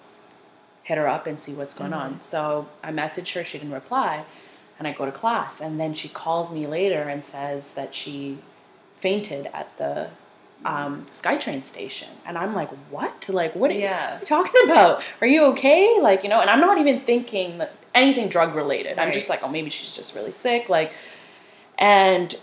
hit her up and see what's going Mm-hmm. on so i messaged her she didn't reply and I go to class, and then she calls me later and says that she fainted at the um, SkyTrain station, and I'm like, "What? Like, what are Yeah. you [laughs] talking about? Are you okay? Like, you know?" And I'm not even thinking that anything drug related. I'm just like, "Oh, maybe she's just really sick." Like, and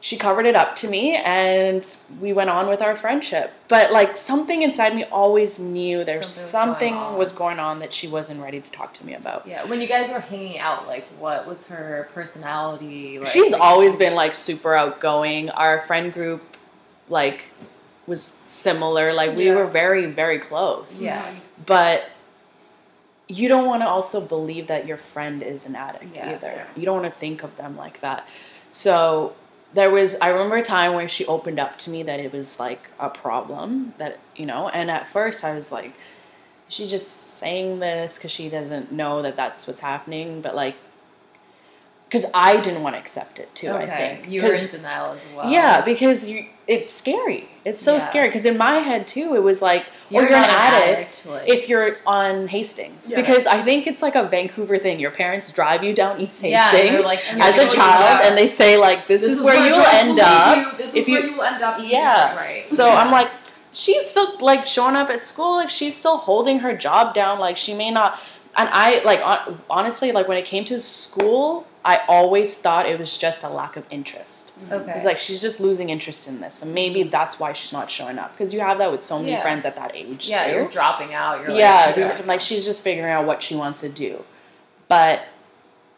she covered it up to me, and we went on with our friendship. But like, something inside me always knew there's Something was going something on. was going on that she wasn't ready to talk to me about. Yeah. When you guys were hanging out, like, what was her personality? Like, She's always been like super outgoing. Our friend group, like, was similar. Like, we Yeah. were very, very close. Yeah. But you don't want to also believe that your friend is an addict Yeah. either. You don't want to think of them like that. So there was, I remember a time where she opened up to me that it was like a problem that, you know, and at first I was like, she just saying this because she doesn't know that that's what's happening? But like, because I didn't want to accept it too. I Okay. think You were 'Cause- in denial as well. yeah, because you, it's scary. It's so Yeah. scary. Because in my head too, it was like, or you're, not an addict, like- if you're on Hastings. Yeah. Because I think it's like a Vancouver thing. Your parents drive you down East Hastings they're like as a child, and they say like, "This, is, where, you'll end up." You. This is if where you- you will end up. if you do Yeah. Right. So Yeah. I'm like, she's still like showing up at school, like she's still holding her job down. Like she may not. And I like hon- honestly, like when it came to school, I always thought it was just a lack of interest. Okay. It's like she's just losing interest in this, So maybe that's why she's not showing up. Because you have that with so many Yeah. friends at that age. yeah, too. you're dropping out. You're yeah, like, you're- like she's just figuring out what she wants to do. But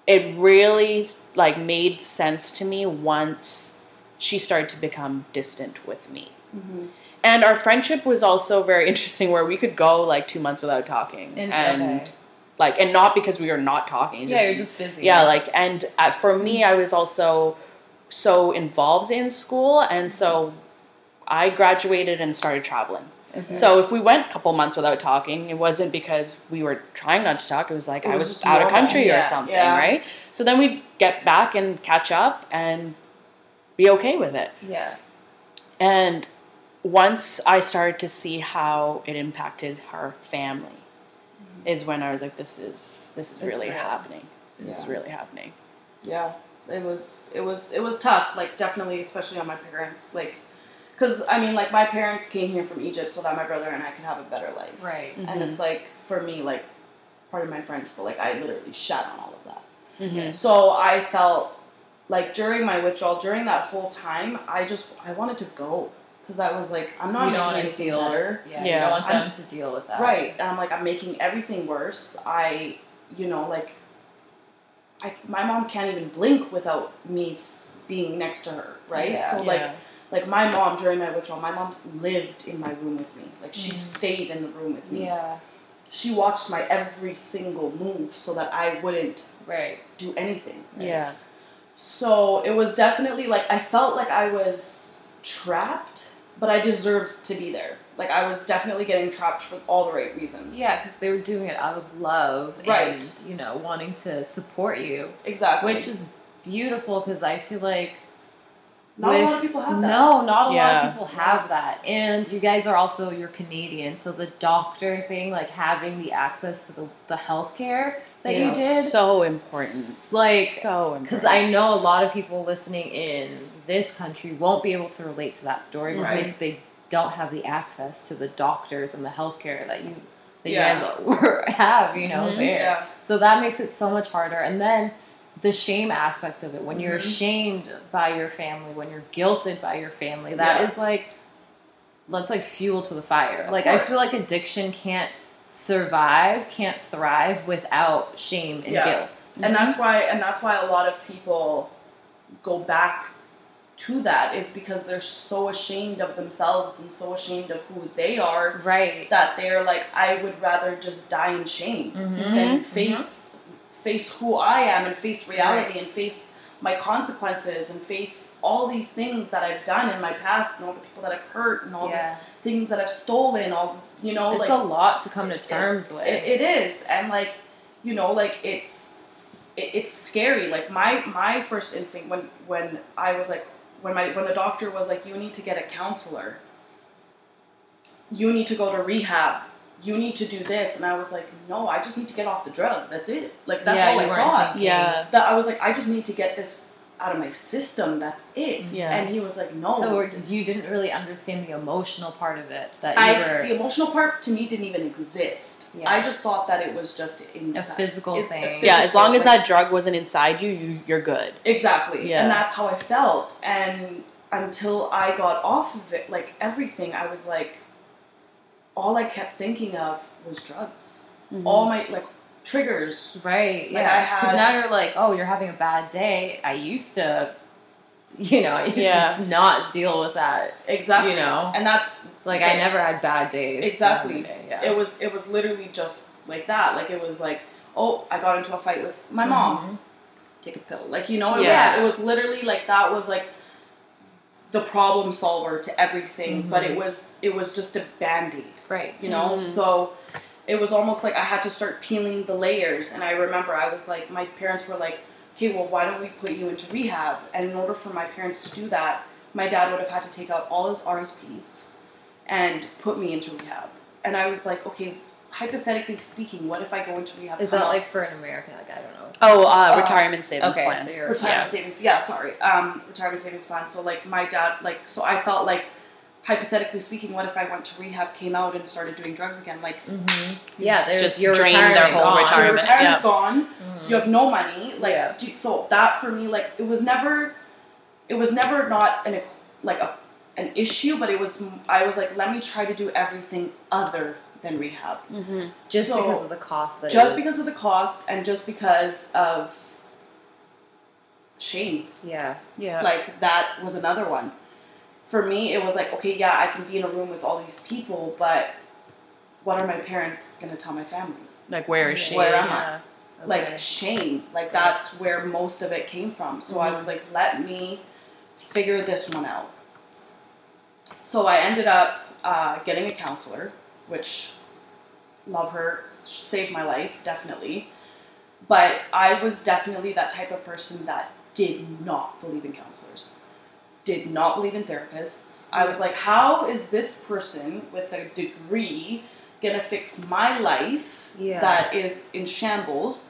it really like made sense to me once she started to become distant with me. Mhm. And our friendship was also very [laughs] interesting where we could go like 2 months without talking And- and okay. Like and not because we were not talking yeah, you're just busy. yeah like and uh, for me i was also so involved in school and so i graduated and started traveling Okay. so if we went a couple months without talking it wasn't because we were trying not to talk it was like It i was was just out of country Yeah, or something yeah. right so then we'd get back and catch up and be okay with it yeah. and once I started to see how it impacted her family, is when I was like, "This is this is It's really real. happening. This is really happening." yeah it was it was it was tough like definitely especially on my parents like because i mean like my parents came here from egypt so that my brother and i could have a better life Right. and it's like for me like part of my french but like i literally shat on all of that Mhm. so i felt like during my withdrawal during that whole time i just i wanted to go because i was like i'm not you making don't want anything deal. better Yeah, Yeah. You don't want I'm- them to deal with that. Right. And I'm like, I'm making everything worse. I, you know, like, I, my mom can't even blink without me being next to her, right? Yeah. so, like, Yeah. like my mom during my withdrawal, my mom lived in my room with me. Like, she Mhm. stayed in the room with me. Yeah. She watched my every single move so that I wouldn't Right. do anything. yeah. So it was definitely like I felt like I was trapped, but I deserved to be there. Like I was definitely getting trapped for all the right reasons. Yeah, because they were doing it out of love Right. and you know wanting to support you, Exactly. which is beautiful because I feel like not a lot of people have that. No, not a lot of people have that. And you guys are also you're Canadian, so the doctor thing, like having the access to the, the healthcare that you did. So important. Like, so important. Because I know a lot of people listening in this country won't be able to relate to that story because Right. they, they don't have the access to the doctors and the healthcare that you that Yeah. you guys [laughs] were, have, you know, Mhm. there. Yeah. So that makes it so much harder. And then the shame aspect of it, when you're Mhm. shamed by your family, when you're guilted by your family, that is Yeah. like that's like fuel to the fire. Of like I feel like addiction can't survive, can't thrive without shame and Yeah. guilt. and that's why and that's why a lot of people go back to that is because they're so ashamed of themselves and so ashamed of who they are right. that they're like I would rather just die in shame Mhm. than face face who I am and face reality and face my consequences and face all these things that I've done in my past and all the people that I've hurt and all Yeah. the things that I've stolen all you know It's like a lot to come to terms with. it, it is and like you know like it's it, it's scary like my my first instinct when when i was like when my when the doctor was like you need to get a counselor. You need to go to rehab. You need to do this. And i was like no i just need to get off the drug. That's it. Like that's Yeah, all i weren't thought. thinking- yeah. that i was like i just need to get this out of my system that's it Yeah. and he was like no so you didn't really understand the emotional part of it that you I, were the emotional part to me didn't even exist. Yeah. I just thought that it was just a physical It's a thing. physical- Yeah, as long as like- that drug wasn't inside you, you you're good. Exactly. Yeah. And that's how I felt. And until I got off of it, like everything, I was like, all I kept thinking of was drugs. Mm-hmm. All my, like, triggers. Right, Like, yeah. Because now you're like, oh, you're having a bad day. I used to, you know, I used Yeah. to [laughs] not deal with that. Exactly. You know? And that's, Like, I never had bad days. Exactly. day, Yeah. it was, it was literally just like that. Like, it was like, oh, I got into a fight with my mom. Mhm. Take a pill. Like, you know, it, Yeah. was, it was literally like, that was like, the problem solver to everything, but Mhm. it was it was just a band-aid. Right. you know Mhm. so it was almost like i had to start peeling the layers and i remember i was like my parents were like okay well why don't we put you into rehab and in order for my parents to do that my dad would have had to take out all his rsps and put me into rehab and i was like okay hypothetically speaking what if i go into rehab Is that like for an American? Like, I don't know. Oh, uh, Uh, retirement savings okay, plan. so you're retirement Yeah. savings yeah sorry um retirement savings plan so like my dad like so i felt like hypothetically speaking what if i went to rehab came out and started doing drugs again like Mm-hmm. Yeah, there's Just your drain their whole gone. your retirement. retirement's gone Mhm. you have no money like Yeah. do, so that for me like it was never it was never not an like a an issue but it was i was like let me try to do everything other than rehab Mm-hmm. Just So, because of the cost that just because of the cost and just because of shame Yeah. Yeah. like that was another one for me it was like okay yeah i can be in a room with all these people but what are my parents going to tell my family? Like where is she? Where am I? Yeah. like shame. Like that's where most of it came from. So i was like let me figure this one out. So i ended up uh, getting a counselor which love her saved my life definitely. But i was definitely that type of person that did not believe in counselors did not believe in therapists i was like how is this person with a degree gonna fix my life Yeah. that is in shambles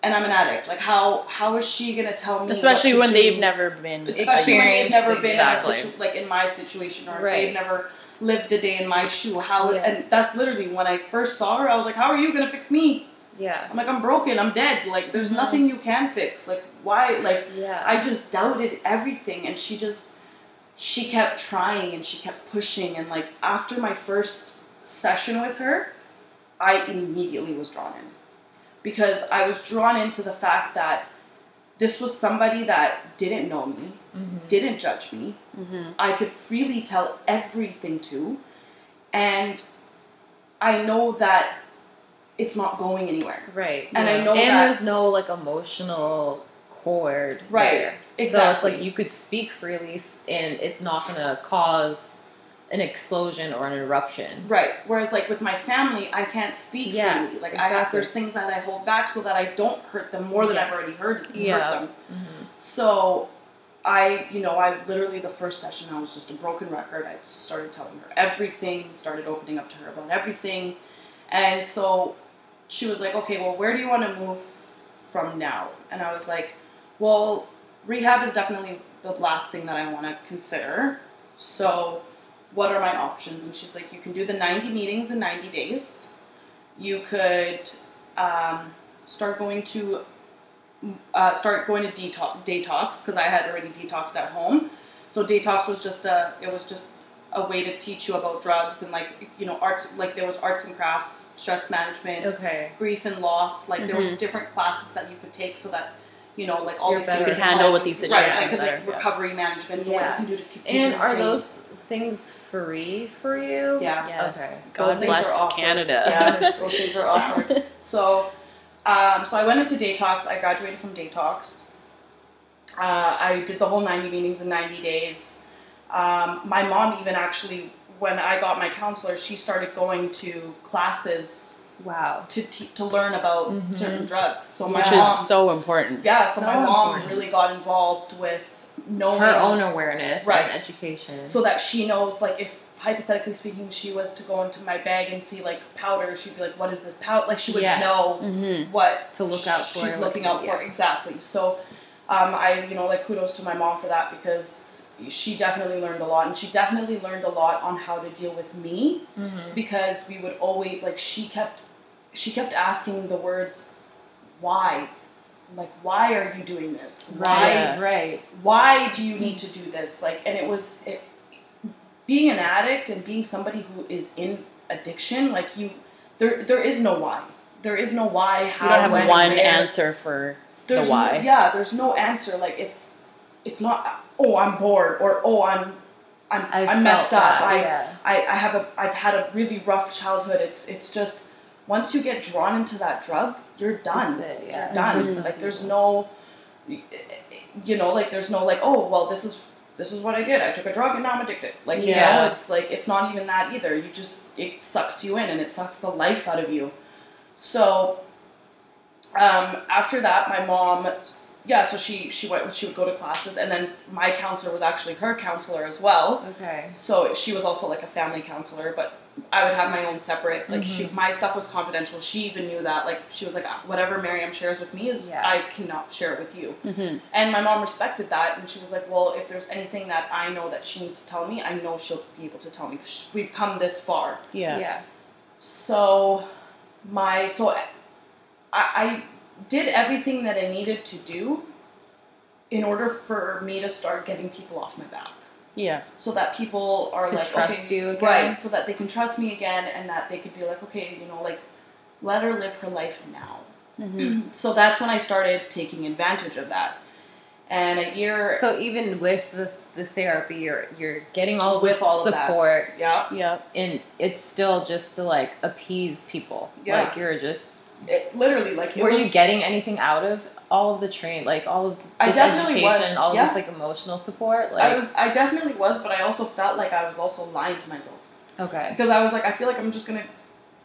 and I'm an addict. Like how how is she gonna tell me? Especially what when to they've never been especially when they've never been exactly. in a situ- like in my situation or Right. they've never lived a day in my shoe. How Yeah. and that's literally when I first saw her. I was like, "How are you gonna fix me?" Yeah. I'm like, "I'm broken. I'm dead. Like there's Mhm. nothing you can fix. Like why? Like Yeah. I just doubted everything, and she just she kept trying and she kept pushing, and like after my first session with her, I immediately was drawn in because I was drawn into the fact that this was somebody that didn't know me, Mhm. didn't judge me. Mm-hmm. I could freely tell everything to, and I know that it's not going anywhere. Right. And I Yeah. know and that there's no like emotional cord Right, there. So it's like you could speak freely and it's not gonna cause an explosion or an eruption. Right. Whereas like with my family, I can't speak Yeah, freely. Like I have there's things that I hold back so that I don't hurt them more than Yeah. I've already hurt, Yeah. hurt them. Mhm. So I, you know, I literally the first session I was just a broken record. I started telling her everything, started opening up to her about everything. And so she was like, "Okay, well, where do you want to move from now?" And I was like, "Well, rehab is definitely the last thing that I want to consider. So, what are my options?" And she's like, "You can do the 90 meetings in 90 days. You could um, start going to uh, start going to detox detox because I had already detoxed at home. So detox was just a it was just a way to teach you about drugs and like you know arts like there was arts and crafts, stress management, Okay. grief and loss. Like there was Mhm. different classes that you could take so that you know like all You're these better. things You could handle with these right, situations like, like better, yeah. recovery management. So Yeah. what you can do to keep And continuously- are those things free for you? yeah Yes. Okay. God Those things are [laughs] offered. Canada. Yeah, those things are offered. So, um, so I went into detox. I graduated from detox. Uh, I did the whole 90 meetings in 90 days. Um, my mom even actually, when I got my counselor, she started going to classes Wow. to te- to learn about Mhm. certain drugs. So Which mom, is so important. yeah, so, so my mom important. really got involved with knowing Her own awareness Right. and education. so that she knows like if hypothetically speaking she was to go into my bag and see like powder she'd be like what is this powder like she would Yeah. know Mm-hmm. what To look out for she's looking out for yeah. exactly so um, i you know like kudos to my mom for that because she definitely learned a lot and she definitely learned a lot on how to deal with me Mhm. because we would always like she kept she kept asking the words why like why are you doing this why Right, right. why do you need to do this like and it was it, being an addict and being somebody who is in addiction like you there there is no why there is no why how You don't have when, one where. answer for there's the why. no, yeah there's no answer like it's it's not oh i'm bored or oh i'm i'm, I'm messed up i yeah. I, I have a I've had a really rough childhood. It's it's just once you get drawn into that drug, you're done. That's it, yeah. You're done. Some Like there's no you know, like there's no like, oh well this is this is what I did. I took a drug and now I'm addicted. Like you Yeah. know, it's like it's not even that either. You just it sucks you in and it sucks the life out of you. So um, after that my mom yeah, so she she went she would go to classes and then my counselor was actually her counselor as well. Okay. So she was also like a family counselor, but I would have my own separate. Like she, my stuff was confidential. She even knew that. Like she was like, whatever Miriam shares with me is Yeah. I cannot share it with you. Mm-hmm. And my mom respected that, and she was like, well, if there's anything that I know that she needs to tell me, I know she'll be able to tell me because we've come this far. Yeah. Yeah. So my so I, I did everything that I needed to do in order for me to start getting people off my back Yeah. so that people are like trust okay, you again. right so that they can trust me again and that they could be like okay you know like let her live her life now Mm-hmm. [clears throat] so that's when i started taking advantage of that and a year So even with the, the therapy, you're you're getting all With this all of that. support, yeah Yeah. and it's still just to like appease people. Yeah. Like you're just. It literally like were was, you getting anything out of all of the train, like all of this I definitely education, was, all yeah. this like emotional support? Like i was i definitely was but i also felt like i was also lying to myself okay, because i was like i feel like i'm just gonna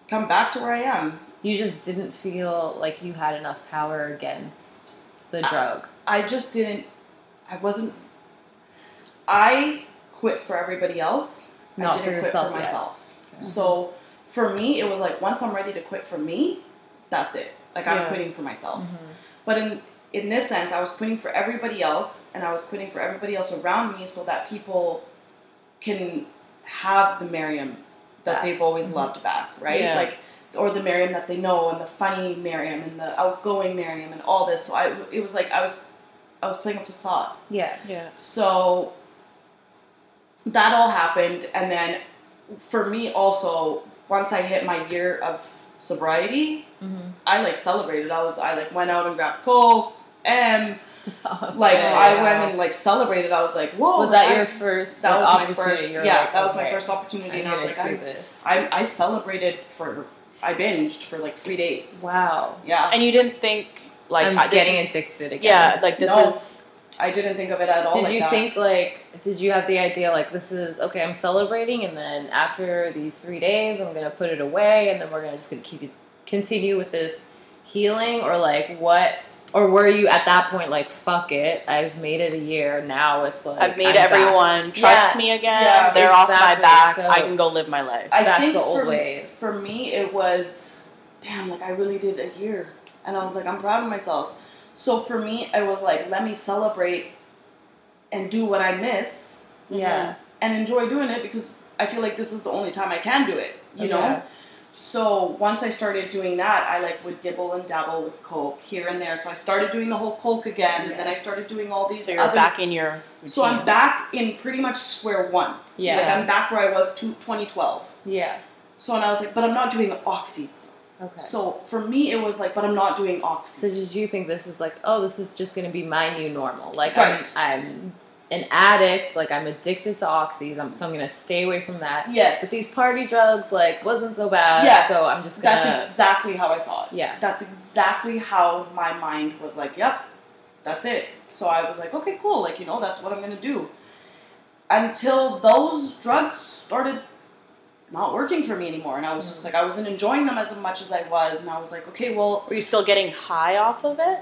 come back to where i am you just didn't feel like you had enough power against the drug. I just didn't. I wasn't. I quit for everybody else. Not I for didn't yourself quit for myself. Okay. So for me, it was like once I'm ready to quit for me, that's it. Like I'm Yeah. quitting for myself. Mhm. But in in this sense, I was quitting for everybody else, and I was quitting for everybody else around me, so that people can have the Miriam that Back. they've always Mhm. loved back, right? Yeah. Like, or the Miriam that they know, and the funny Miriam, and the outgoing Miriam, and all this. So I, it was like I was, I was playing a facade. Yeah. Yeah. So that all happened, and then for me also, once I hit my year of sobriety, Mm-hmm. I like celebrated. I was I like went out and grabbed coke, and Stop. like Yeah, I went and like celebrated. I was like, whoa! Was that I- your first? That like, was my first. You're Yeah, like, that was my first opportunity, I'm and I was like, do I, this. I I celebrated for I binged for like three days. Wow. Yeah, And you didn't think like I'm getting is- addicted again. Yeah, like this No. is I didn't think of it at all. Did like you that. think like? Did you have the idea like this is okay? I'm celebrating, and then after these three days, I'm gonna put it away, and then we're gonna just gonna keep continue with this healing, or like what? Or were you at that point like, fuck it, I've made it a year. Now it's like I've made I'm back. everyone trust Yeah. me again. Yeah, They're off my back. so- I can go live my life. I Back think to old for, ways. For me, it was, damn, like I really did a year. And I was like, I'm proud of myself. So for me, it was like, let me celebrate and do what I miss Yeah. and enjoy doing it because I feel like this is the only time I can do it, you know? Yeah. So once I started doing that, I like would dibble and dabble with Coke here and there. So I started doing the whole Coke again, and then I started doing all these So you're other back in your routine. So I'm back in pretty much square one. Yeah. Like I'm back where I was to 2012. Yeah. So and I was like, but I'm not doing oxys. Okay. So for me, it was like, but I'm not doing oxys. So did you think this is like, oh, this is just gonna be my new normal? Like Right. I'm, I'm an addict. Like I'm addicted to oxys. I'm, so I'm gonna stay away from that. yes. But these party drugs like wasn't so bad. yes. So I'm just gonna. That's exactly how I thought. yeah. That's exactly how my mind was like, yep, that's it. So I was like, okay, cool. Like, you know, that's what I'm going to do. Until those drugs started not working for me anymore. And I was just like, I wasn't enjoying them as much as I was. And I was like, okay, well, Were you still getting high off of it?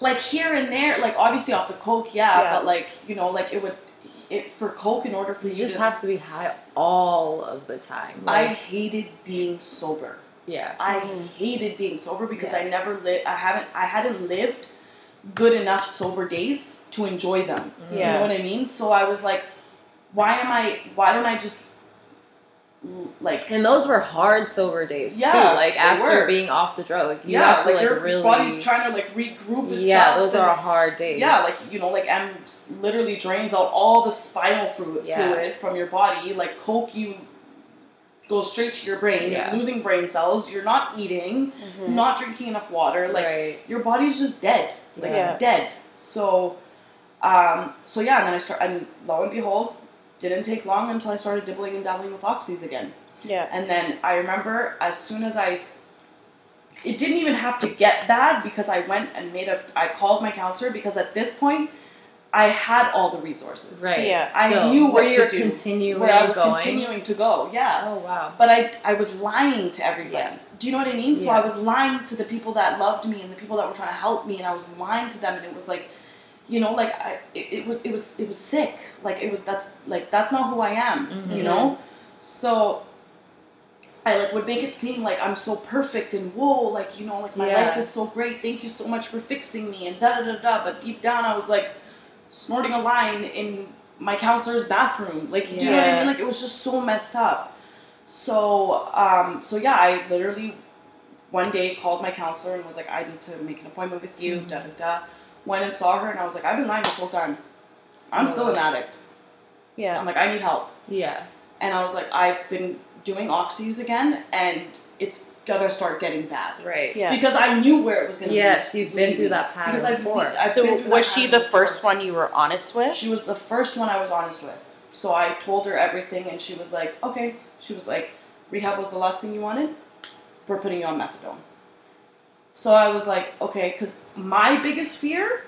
like here and there, like obviously off the Coke, yeah, Yeah. but like, you know, like it would, it for Coke, in order for You you, just to, have to be high all of the time. I hated being sober. yeah. I hated being sober because Yeah. I never lived. I haven't. I hadn't lived good enough sober days to enjoy them. Mhm. You know what I mean? So I was like, why am I? Why don't I just like? And those were hard sober days Yeah, too. Like after were. being off the drug, you yeah, have to like, like, your really. body's trying to like regroup itself. yeah, those and- are hard days. Yeah, like you know, like M literally drains out all the spinal fluid, Yeah. fluid from your body. Like Coke, you go straight to your brain. Yeah. Losing brain cells. You're not eating. Mhm. Not drinking enough water. Like right. your body's just dead, like Yeah. dead. So, um, so yeah, and then I start, and lo and behold, didn't take long until I started dibbling and dabbling with oxys again. Yeah. And then I remember as soon as I, it didn't even have to get bad because I went and made a, I called my counselor because at this point, I had all the resources. Right. Yeah. I Still, knew what where to you're do, continuing Where I was going. continuing to go, yeah. Oh wow. But I, I was lying to everybody. Yeah. Do you know what I mean? So Yeah. I was lying to the people that loved me and the people that were trying to help me, and I was lying to them, and it was like, you know, like I, it, it was, it was, it was sick. Like it was, that's like that's not who I am. Mhm. You know. So I like would make it seem like I'm so perfect and whoa, like you know, like my Yeah. life is so great. Thank you so much for fixing me and da da da da. But deep down, I was like snorting a line in my counselor's bathroom. Like, do you know what I mean? Like it was just so messed up. So, um, so yeah, I literally one day called my counselor and was like, I need to make an appointment with you. Mhm. Da da da. Went and saw her, and I was like, I've been lying this whole time. I'm still an addict. Yeah. I'm like, I need help. Yeah. And I was like, I've been doing oxys again, and it's gonna start getting bad Right. Yeah. because I knew where it was gonna. Yes, lead- you've been through that pattern because I've, before. I've So been through was that she pattern the first before. one you were honest with? She was the first one I was honest with. So I told her everything, and she was like, "Okay." She was like, "Rehab was the last thing you wanted. We're putting you on methadone." So I was like, "Okay," because my biggest fear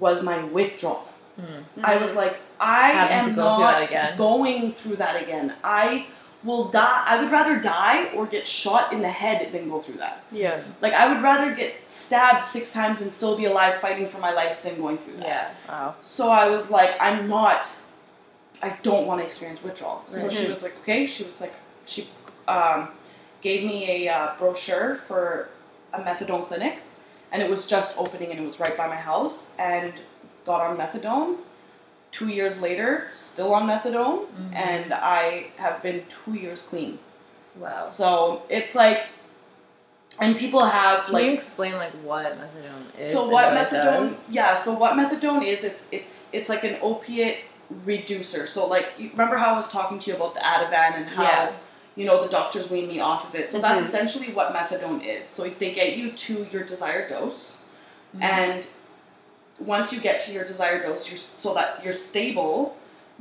was my withdrawal. Mm. I was like, I Having am to go through that not again. going through that again. I will die. I would rather die or get shot in the head than go through that. Yeah. Like I would rather get stabbed six times and still be alive fighting for my life than going through that. Yeah. Wow. So I was like, I'm not. I don't want to experience withdrawal. So Right. she was like, okay. She was like, she um, gave me a uh, brochure for a methadone clinic, and it was just opening and it was right by my house and got on methadone. Two years later, still on methadone, Mhm. and I have been two years clean. Wow. So it's like, and people have Can like you explain like what methadone is? so and what methadone? Yeah. So what methadone is? It's it's it's like an opiate reducer. So like, remember how I was talking to you about the Ativan and how Yeah. You know the doctors wean me off of it. So that's Mhm. essentially what methadone is. So they get you to your desired dose, Mhm. and once you get to your desired dose, you're so that you're stable.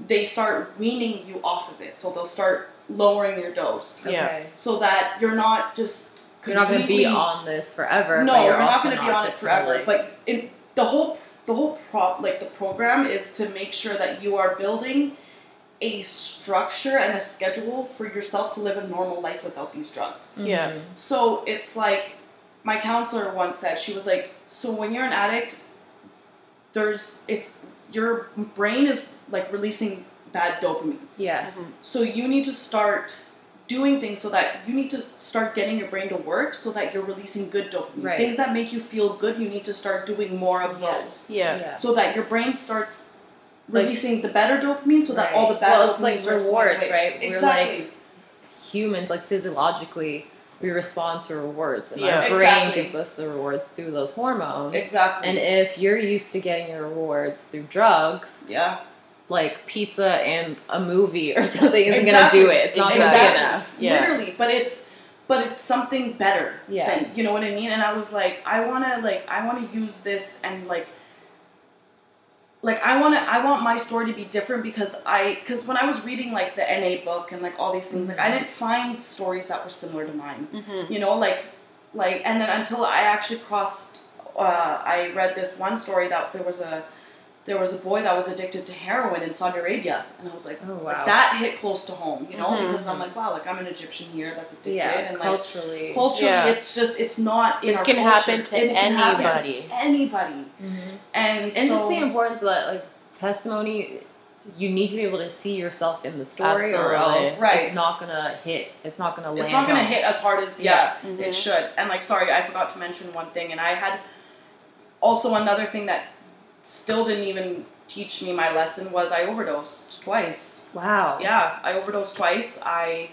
They start weaning you off of it. So they'll start lowering your dose Yeah. Okay. so that you're not just You're not going to be on this forever. no, but you're, you're not going to be on it forever. like- but in, the whole the whole prop like the program is to make sure that you are building a structure and a schedule for yourself to live a normal life without these drugs. Yeah. Mhm. So it's like my counselor once said she was like, so when you're an addict, there's it's your brain is like releasing bad dopamine. Yeah. So you need to start doing things so that you need to start getting your brain to work so that you're releasing good dopamine. Right. Things that make you feel good, you need to start doing more of Yeah. those. Yeah. Yeah. So that your brain starts Like- releasing the better dopamine so that Right. all the bad Well, dopamine it's like rewards, away. right? We're Exactly. like- Humans, like physiologically, we respond to rewards, and Yeah. our brain Exactly. gives us the rewards through those hormones. exactly. And if you're used to getting your rewards through drugs, yeah. like pizza and a movie or [laughs] something isn't Exactly. gonna do it. It's not Exactly. gonna be enough. Yeah. Literally, but it's but it's something better. Yeah. Than, you know what I mean? And I was like, I wanna like I wanna use this and like like I want to I want my story to be different because I because when I was reading like the NA book and like all these things like I Mm-hmm. didn't find stories that were similar to mine Mm-hmm. you know like like and then until I actually crossed uh, I read this one story that there was a there was a boy that was addicted to heroin in Saudi Arabia and I was like Oh like, that hit close to home you know Mhm. because I'm like wow like I'm an Egyptian here that's addicted yeah, and like culturally. culturally Yeah. it's just it's not in This our can culture. happen to And it can happen to anybody. anybody Mhm. and And so, just the importance of that, like testimony, you need to be able to see yourself in the story, or else Right. it's not gonna hit. It's not gonna land. it's not going to home. hit as hard as Yeah. yeah, Mhm. it should and like sorry i forgot to mention one thing and i had also another thing that still didn't even teach me my lesson was i overdosed twice Wow. yeah i overdosed twice i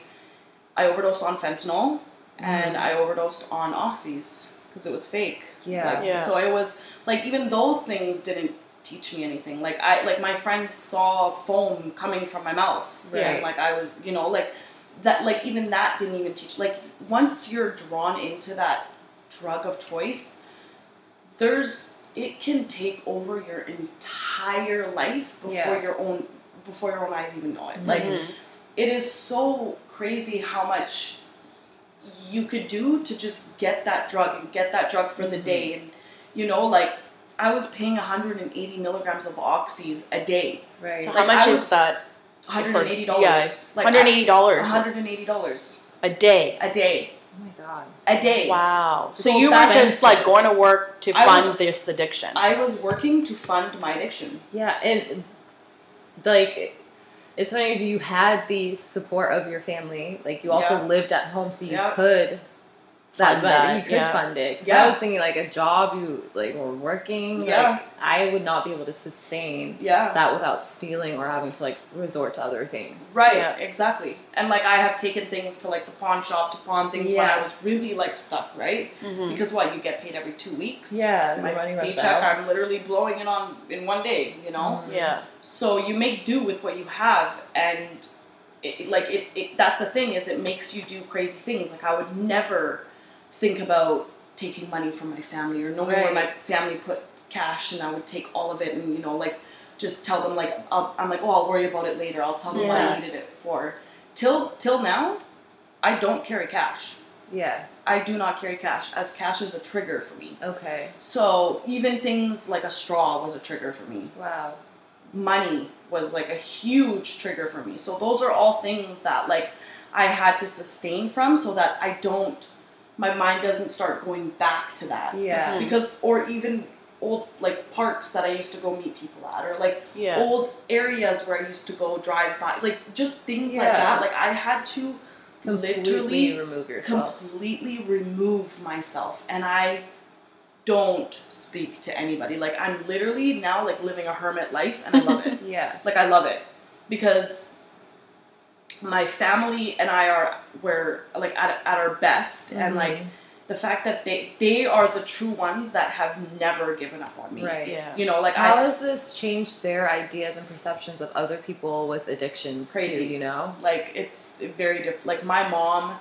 i overdosed on fentanyl and Mhm. i overdosed on oxys because it was fake Yeah. Like, Yeah. So it was like even those things didn't teach me anything. Like I like my friends saw foam coming from my mouth. Right. And like I was, you know, like that like even that didn't even teach like once you're drawn into that drug of choice, there's it can take over your entire life before Yeah. your own before your own eyes even know it. Like Mhm. it is so crazy how much you could do to just get that drug and get that drug for the Mhm. day and you know like i was paying 180 milligrams of oxys a day Right. So Like, how much I is that? $180 Yeah, like Hundred eighty dollars $180 a day. a day my god. a day Wow. So So you were just like going to work to I fund was- this addiction. i was working to fund my addiction Yeah, and like it's funny is you had the support of your family. Like you also Yeah. lived at home, so you Yeah. could that, Fund but that, you could yeah. fund it. 'Cause Yeah. I was thinking like a job you like were working. Yeah. Like I would not be able to sustain yeah that without stealing or having to like resort to other things. Right, Yeah. exactly. And like I have taken things to like the pawn shop to pawn things when I was really like stuck, right? Mhm. Because what you get paid every two weeks. Yeah, my money paycheck. I'm literally blowing it on in one day. You know, Mhm. Yeah. so you make do with what you have, and it, like it, it. That's the thing is it makes you do crazy things. Like I would never think about taking money from my family or knowing where my family put cash, and I would take all of it and you know like just tell them like I'll, I'm like oh I'll worry about it later. I'll tell them what I needed it for. Till till now, I don't carry cash. Yeah. I do not carry cash as cash is a trigger for me. Okay. So even things like a straw was a trigger for me. Wow. Money was like a huge trigger for me. So those are all things that like I had to sustain from so that I don't my mind doesn't start going back to that. Yeah. Mhm. Because or even old like parks that I used to go meet people at or like Yeah. old areas where I used to go drive by like just things like that. Like I had to Completely literally remove yourself. completely remove myself and i don't speak to anybody. Like I'm literally now like living a hermit life and I love it. [laughs] Yeah. like I love it because my family and I are we're like at, at our best and Mhm. like the fact that they they are the true ones that have never given up on me. Right. Yeah. You know, like How I has this changed their ideas and perceptions of other people with addictions Crazy. too, you know? like it's very different. Like my mom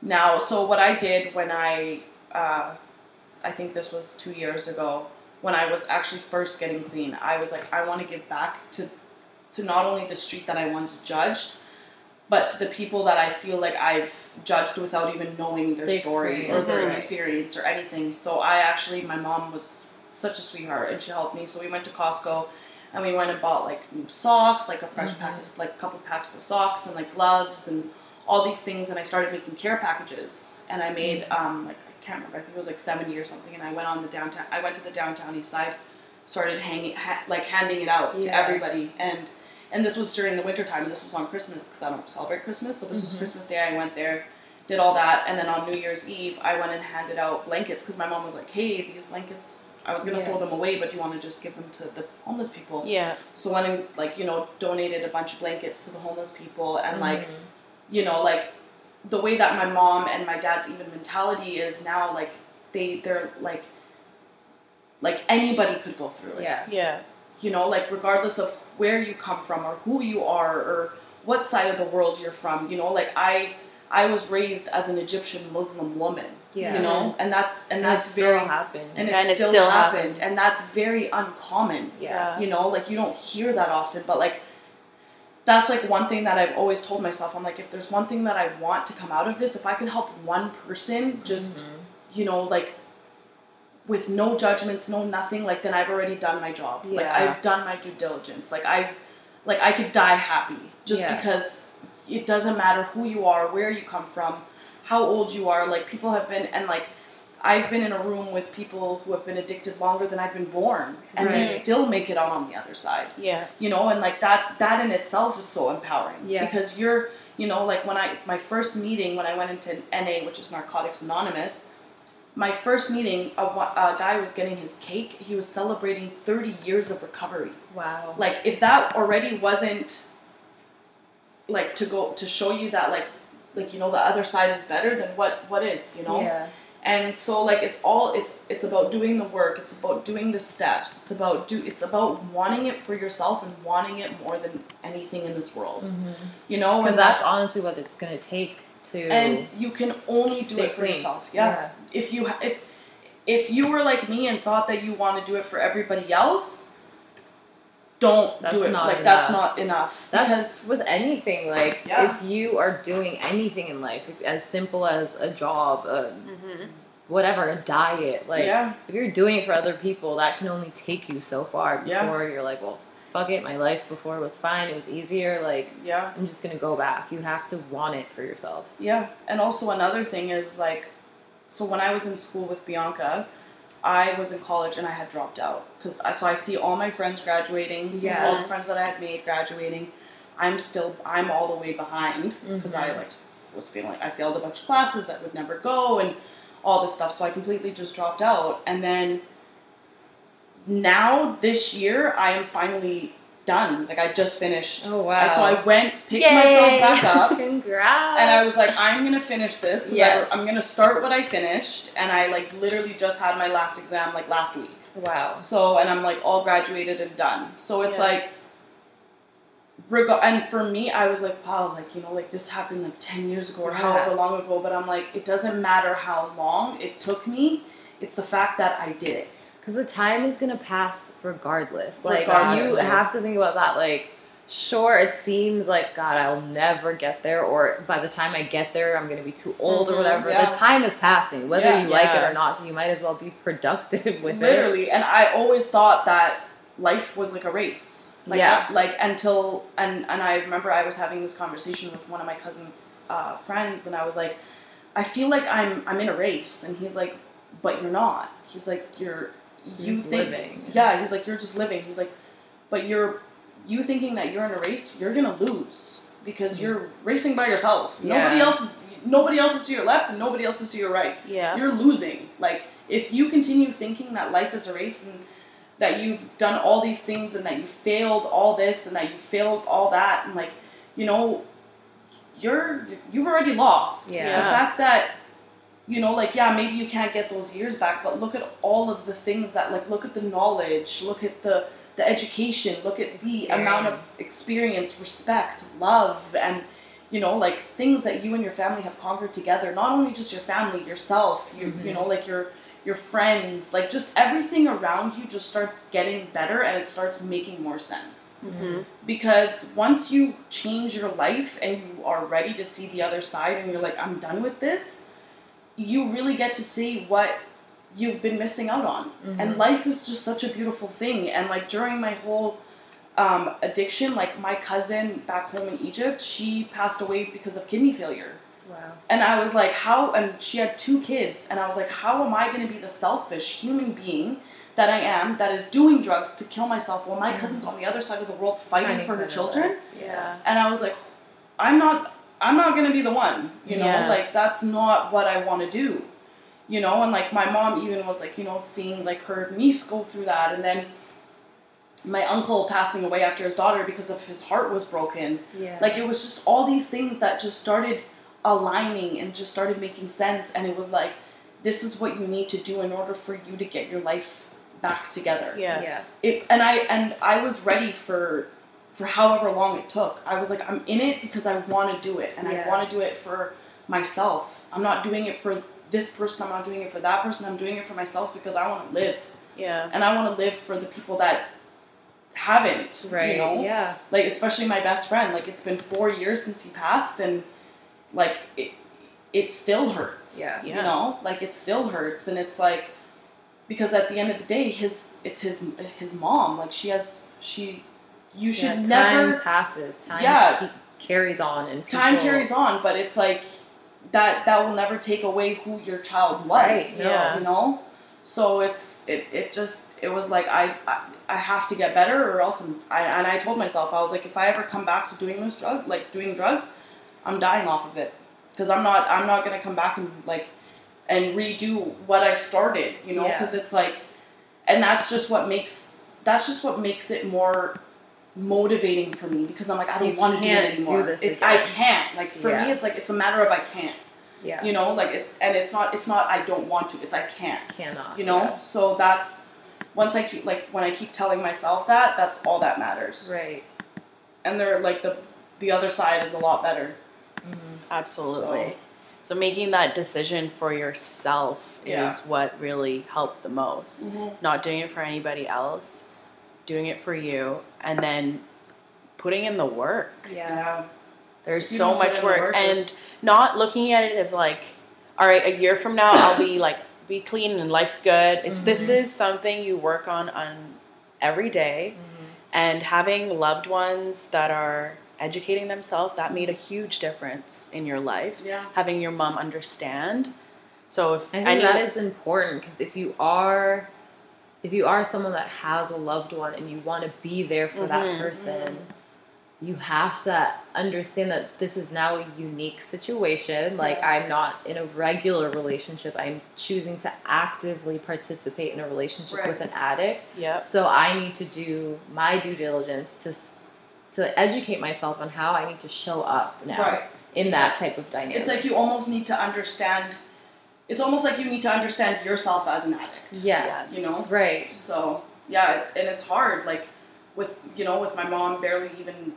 now. So what I did when I, uh, I think this was two years ago when I was actually first getting clean. I was like, I want to give back to, to not only the street that I once judged, but to the people that I feel like I've judged without even knowing their The story or their right. experience or anything. So I actually, my mom was such a sweetheart and she helped me. So we went to Costco and we went and bought like new socks, like a fresh pack of like a couple packs of socks and like gloves and all these things. And I started making care packages and I made um like I can't remember, I think it was like seventy or something. And I went on the downtown. I went to the downtown east side, started hanging ha- like handing it out to everybody and. And this was during the winter time, and this was on Christmas because I don't celebrate Christmas. So this was Mhm. Christmas Day. I went there, did all that, and then on New Year's Eve, I went and handed out blankets because my mom was like, "Hey, these blankets, I was gonna Yeah. throw them away, but do you want to just give them to the homeless people?" Yeah. So went and like you know donated a bunch of blankets to the homeless people, and like Mhm. you know like the way that my mom and my dad's even mentality is now, like they they're like like anybody could go through it yeah. Yeah. You know, like regardless of where you come from or who you are or what side of the world you're from, you know, like I I was raised as an Egyptian Muslim woman, Yeah. you know, and that's and And that's it still very happened. and it And it still, still happened, happens. and that's very uncommon, yeah. you know, like you don't hear that often, but like that's like one thing that I've always told myself. I'm like, if there's one thing that I want to come out of this, if I could help one person just Mhm. you know, like with no judgments, no nothing, like then I've already done my job. Like I've done my due diligence. Like I like I could die happy just Yeah. because it doesn't matter who you are, where you come from, how old you are. Like people have been and like I've been in a room with people who have been addicted longer than I've been born and they still make it out on the other side Yeah. you know and like that that in itself is so empowering Yeah. because you're you know like when i my first meeting when i went into na which is narcotics anonymous my first meeting a, a guy was getting his cake. He was celebrating 30 years of recovery. Wow. like if that already wasn't like to go to show you that like like you know the other side is better then what what is you know? Yeah. and so like it's all it's it's about doing the work it's about doing the steps it's about do it's about wanting it for yourself and wanting it more than anything in this world. Mm-hmm. You know Because and that's honestly what it's gonna take to and you can only do it for clean. yourself yeah. if you if if you were like me and thought that you want to do it for everybody else don't That's do it like that's not enough That's because with anything. Like Yeah. if you are doing anything in life, as simple as a job, a, Mm-hmm. whatever, a diet, like yeah if you're doing it for other people, that can only take you so far Yeah. before you're like, well, fuck it. My life before was fine. It was easier. Like yeah I'm just gonna go back. You have to want it for yourself. Yeah, and also another thing is like, so when I was in school with Bianca, I was in college and I had dropped out because I so I see all my friends graduating, Yeah. all the friends that I had made graduating. I'm still I'm all the way behind because I Mhm. like was feeling like I failed a bunch of classes that would never go and all this stuff. So I completely just dropped out, and then now this year I am finally done. Like I just finished. Oh wow! So I went, picked Yay! myself back up, [laughs] Congrats. and I was like, I'm gonna finish this. Yes. I, am gonna start what I finished, and I like literally just had my last exam like last week. wow. So, and I'm like all graduated and done. So it's Yeah. like, reg- and for me, I was like, wow, like you know, like this happened like ten years ago or Yeah. however long ago. But I'm like, it doesn't matter how long it took me. It's the fact that I did it. Because the time is gonna pass regardless. Like Regardless. you have to think about that. Like, sure, it seems like God, I'll never get there, or by the time I get there, I'm gonna be too old or Mhm, whatever. yeah. The time is passing, whether Yeah. you like it or not. So you might as well be productive [laughs] with it. literally and i always thought that life was like a race like Yeah. Like until and and i remember i was having this conversation with one of my cousin's uh, friends and i was like i feel like i'm i'm in a race and he's like but you're not he's like You're you just think living. yeah he's like you're just living he's like but you're you thinking that you're in a race you're gonna lose because mm-hmm. you're racing by yourself nobody else is nobody else is to your left and nobody else is to your right Yeah. you're losing. Like if you continue thinking that life is a race and that you've done all these things and that you failed all this and that you failed all that and like you know you're you've already lost Yeah. the fact that you know like yeah maybe you can't get those years back but look at all of the things that like look at the knowledge look at the the education look at the amount of Experience. experience respect love and you know like things that you and your family have conquered together not only just your family yourself you you Mhm. know like your your friends like just everything around you just starts getting better and it starts making more sense Mm-hmm. because once you change your life and you are ready to see the other side and you're like i'm done with this you really get to see what you've been missing out on and Mhm. life is just such a beautiful thing and like during my whole um, addiction like my cousin back home in egypt she passed away because of kidney failure Wow. and I was like, how? And she had two kids, and I was like, how am I going to be the selfish human being that I am that is doing drugs to kill myself while my Mhm. cousin's on the other side of the world fighting for her children? Yeah. And I was like, I'm not, I'm not going to be the one, you know, Yeah. like that's not what I want to do, you know. And like my mom even was like, you know, seeing like her niece go through that, and then my uncle passing away after his daughter because of his heart was broken Yeah. like it was just all these things that just started aligning and just started making sense and it was like this is what you need to do in order for you to get your life back together Yeah. yeah. it and i and i was ready for for however long it took i was like i'm in it because i want to do it and Yeah. i want to do it for myself i'm not doing it for this person i'm not doing it for that person i'm doing it for myself because i want to live Yeah. and i want to live for the people that haven't Right. you know Yeah. like especially my best friend like it's been four years since he passed and like it it still hurts Yeah. you Yeah. know like it still hurts and it's like because at the end of the day his it's his his mom like she has she you should yeah, time never passes. Time Yeah. carries on, and time carries on but it's like that that will never take away who your child was Right, no. Yeah. you know so it's it, it just it was like I, I I have to get better or else I'm, I and I told myself I was like if I ever come back to doing this drug like doing drugs I'm dying off of it because I'm not I'm not gonna come back and like and redo what I started you know Yeah. because it's like and that's just what makes that's just what makes it more motivating for me because I'm like I don't You want to do it can't do anymore this I can't like for Yeah. me it's like it's a matter of I can't Yeah. you know like it's and it's not it's not I don't want to it's I can't Cannot. you know yeah. so that's once i keep like when i keep telling myself that that's all that matters Right. and they're like the the other side is a lot better Mm-hmm. Absolutely. So, making that decision for yourself Yeah. is what really helped the most. Not doing it for anybody else, doing it for you, and then putting in the work. Yeah. There's You so much in the work, work, and not looking at it as like, all right, a year from now I'll be like be clean and life's good. It's this Mhm. is something you work on on every day, Mm-hmm. and having loved ones that are educating themselves that made a huge difference in your life. yeah Having your mom understand. So if I think any- that is important because if you are, if you are someone that has a loved one and you want to be there for that Mhm. person, you have to understand that this is now a unique situation. Like Yeah. I'm not in a regular relationship. I'm choosing to actively participate in a relationship Right. with an addict. Yep. So I need to do my due diligence to to educate myself on how I need to show up now right in that type of dynamic. it's like you almost need to understand it's almost like you need to understand yourself as an addict yeah, Yes. you know right. so yeah it's, and it's hard like with you know with my mom barely even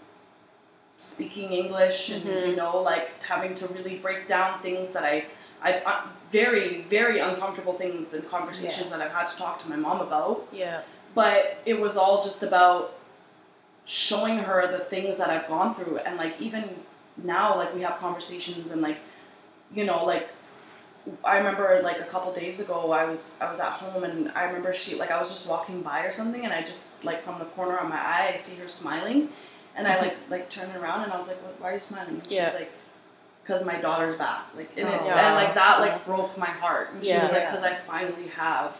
speaking english and Mhm. you know like having to really break down things that i i've uh, very very uncomfortable things and conversations that i've had to talk to my mom about Yeah. but it was all just about showing her the things that I've gone through and like even now like we have conversations and like you know like I remember like a couple days ago I was I was at home and I remember she like I was just walking by or something and I just like from the corner of my eye I see her smiling and I like mm-hmm. like turned around and I was like why are you smiling and she was like because my daughter's back like and, it, Oh, and like that like broke my heart and she Yeah. was like because I finally have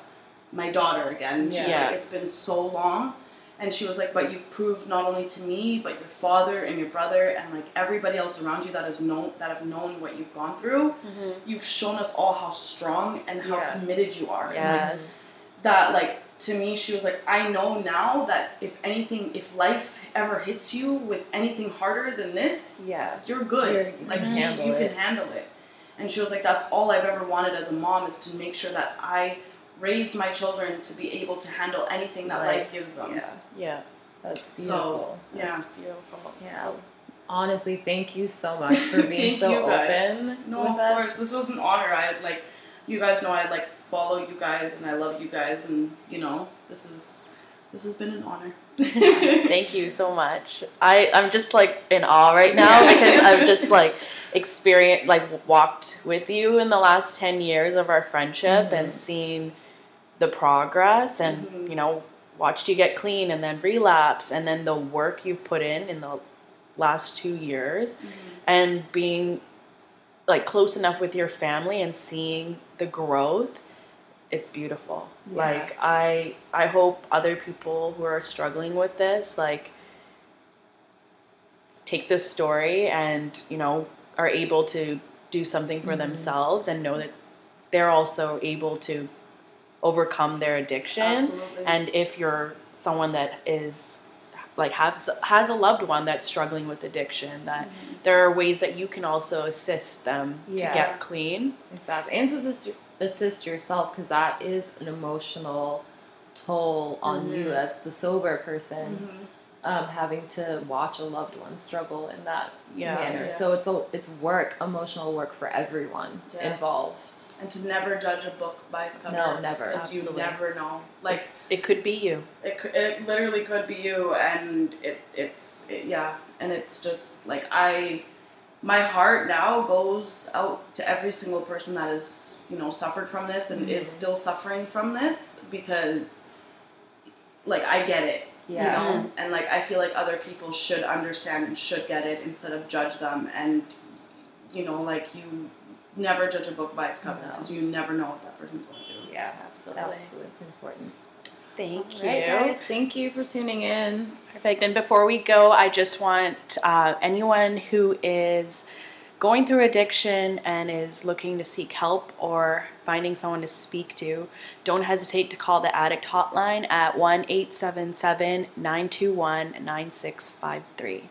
my daughter again. She's Yeah. like, it's been so long. And she was like, but you've proved not only to me, but your father and your brother and like everybody else around you that has known that have known what you've gone through. Mm-hmm. You've shown us all how strong and how Yeah. committed you are. And, like, Yes. that like to me she was like i know now that if anything if life ever hits you with anything harder than this Yeah. you're good You're- you like can you, you can handle it and she was like that's all i've ever wanted as a mom is to make sure that i raised my children to be able to handle anything that life, gives them Yeah. Yeah. That's So, beautiful. yeah That's beautiful. Yeah. Honestly, thank you so much for [laughs] being so you guys. open no with of us. course this was an honor i was like you guys know i like follow you guys and i love you guys and you know this is this has been an honor [laughs] Thank you so much. I I'm just like in awe right now Yeah. [laughs] because I've just like experienced like walked with you in the last 10 years of our friendship and mm-hmm. seen the progress and Mhm. you know watched you get clean and then relapse and then the work you've put in in the last 2 years and being like close enough with your family and seeing the growth it's beautiful Yeah. like i i hope other people who are struggling with this like take this story and you know are able to do something for Mhm. themselves and know that they're also able to overcome their addiction Absolutely. and if you're someone that is like has has a loved one that's struggling with addiction that Mm-hmm. there are ways that you can also assist them Yeah. to get clean Exactly. And to assist, assist yourself because that is an emotional toll on you Mhm. as the sober person. Mhm. Um, having to watch a loved one struggle in that Yeah. manner. Yeah. So it's a it's work, emotional work for everyone Yeah. involved. and to never judge a book by its cover. No, never. Because you never know. Like it could be you it, it literally could be you, and it it's it, yeah, and it's just like I, my heart now goes out to every single person that has you know suffered from this and is Mhm. still suffering from this because, like I get it. Yeah. You know, and like I feel like other people should understand and should get it instead of judge them and, you know, like you never judge a book by its cover No. because you never know what that person's going through. Yeah. absolutely Absolutely. It's important. thank All you right, guys. Thank you for tuning in. Perfect. And before we go, I just want uh, anyone who is going through addiction and is looking to seek help or finding someone to speak to, don't hesitate to call the Addict Hotline at 1 877 921 9653.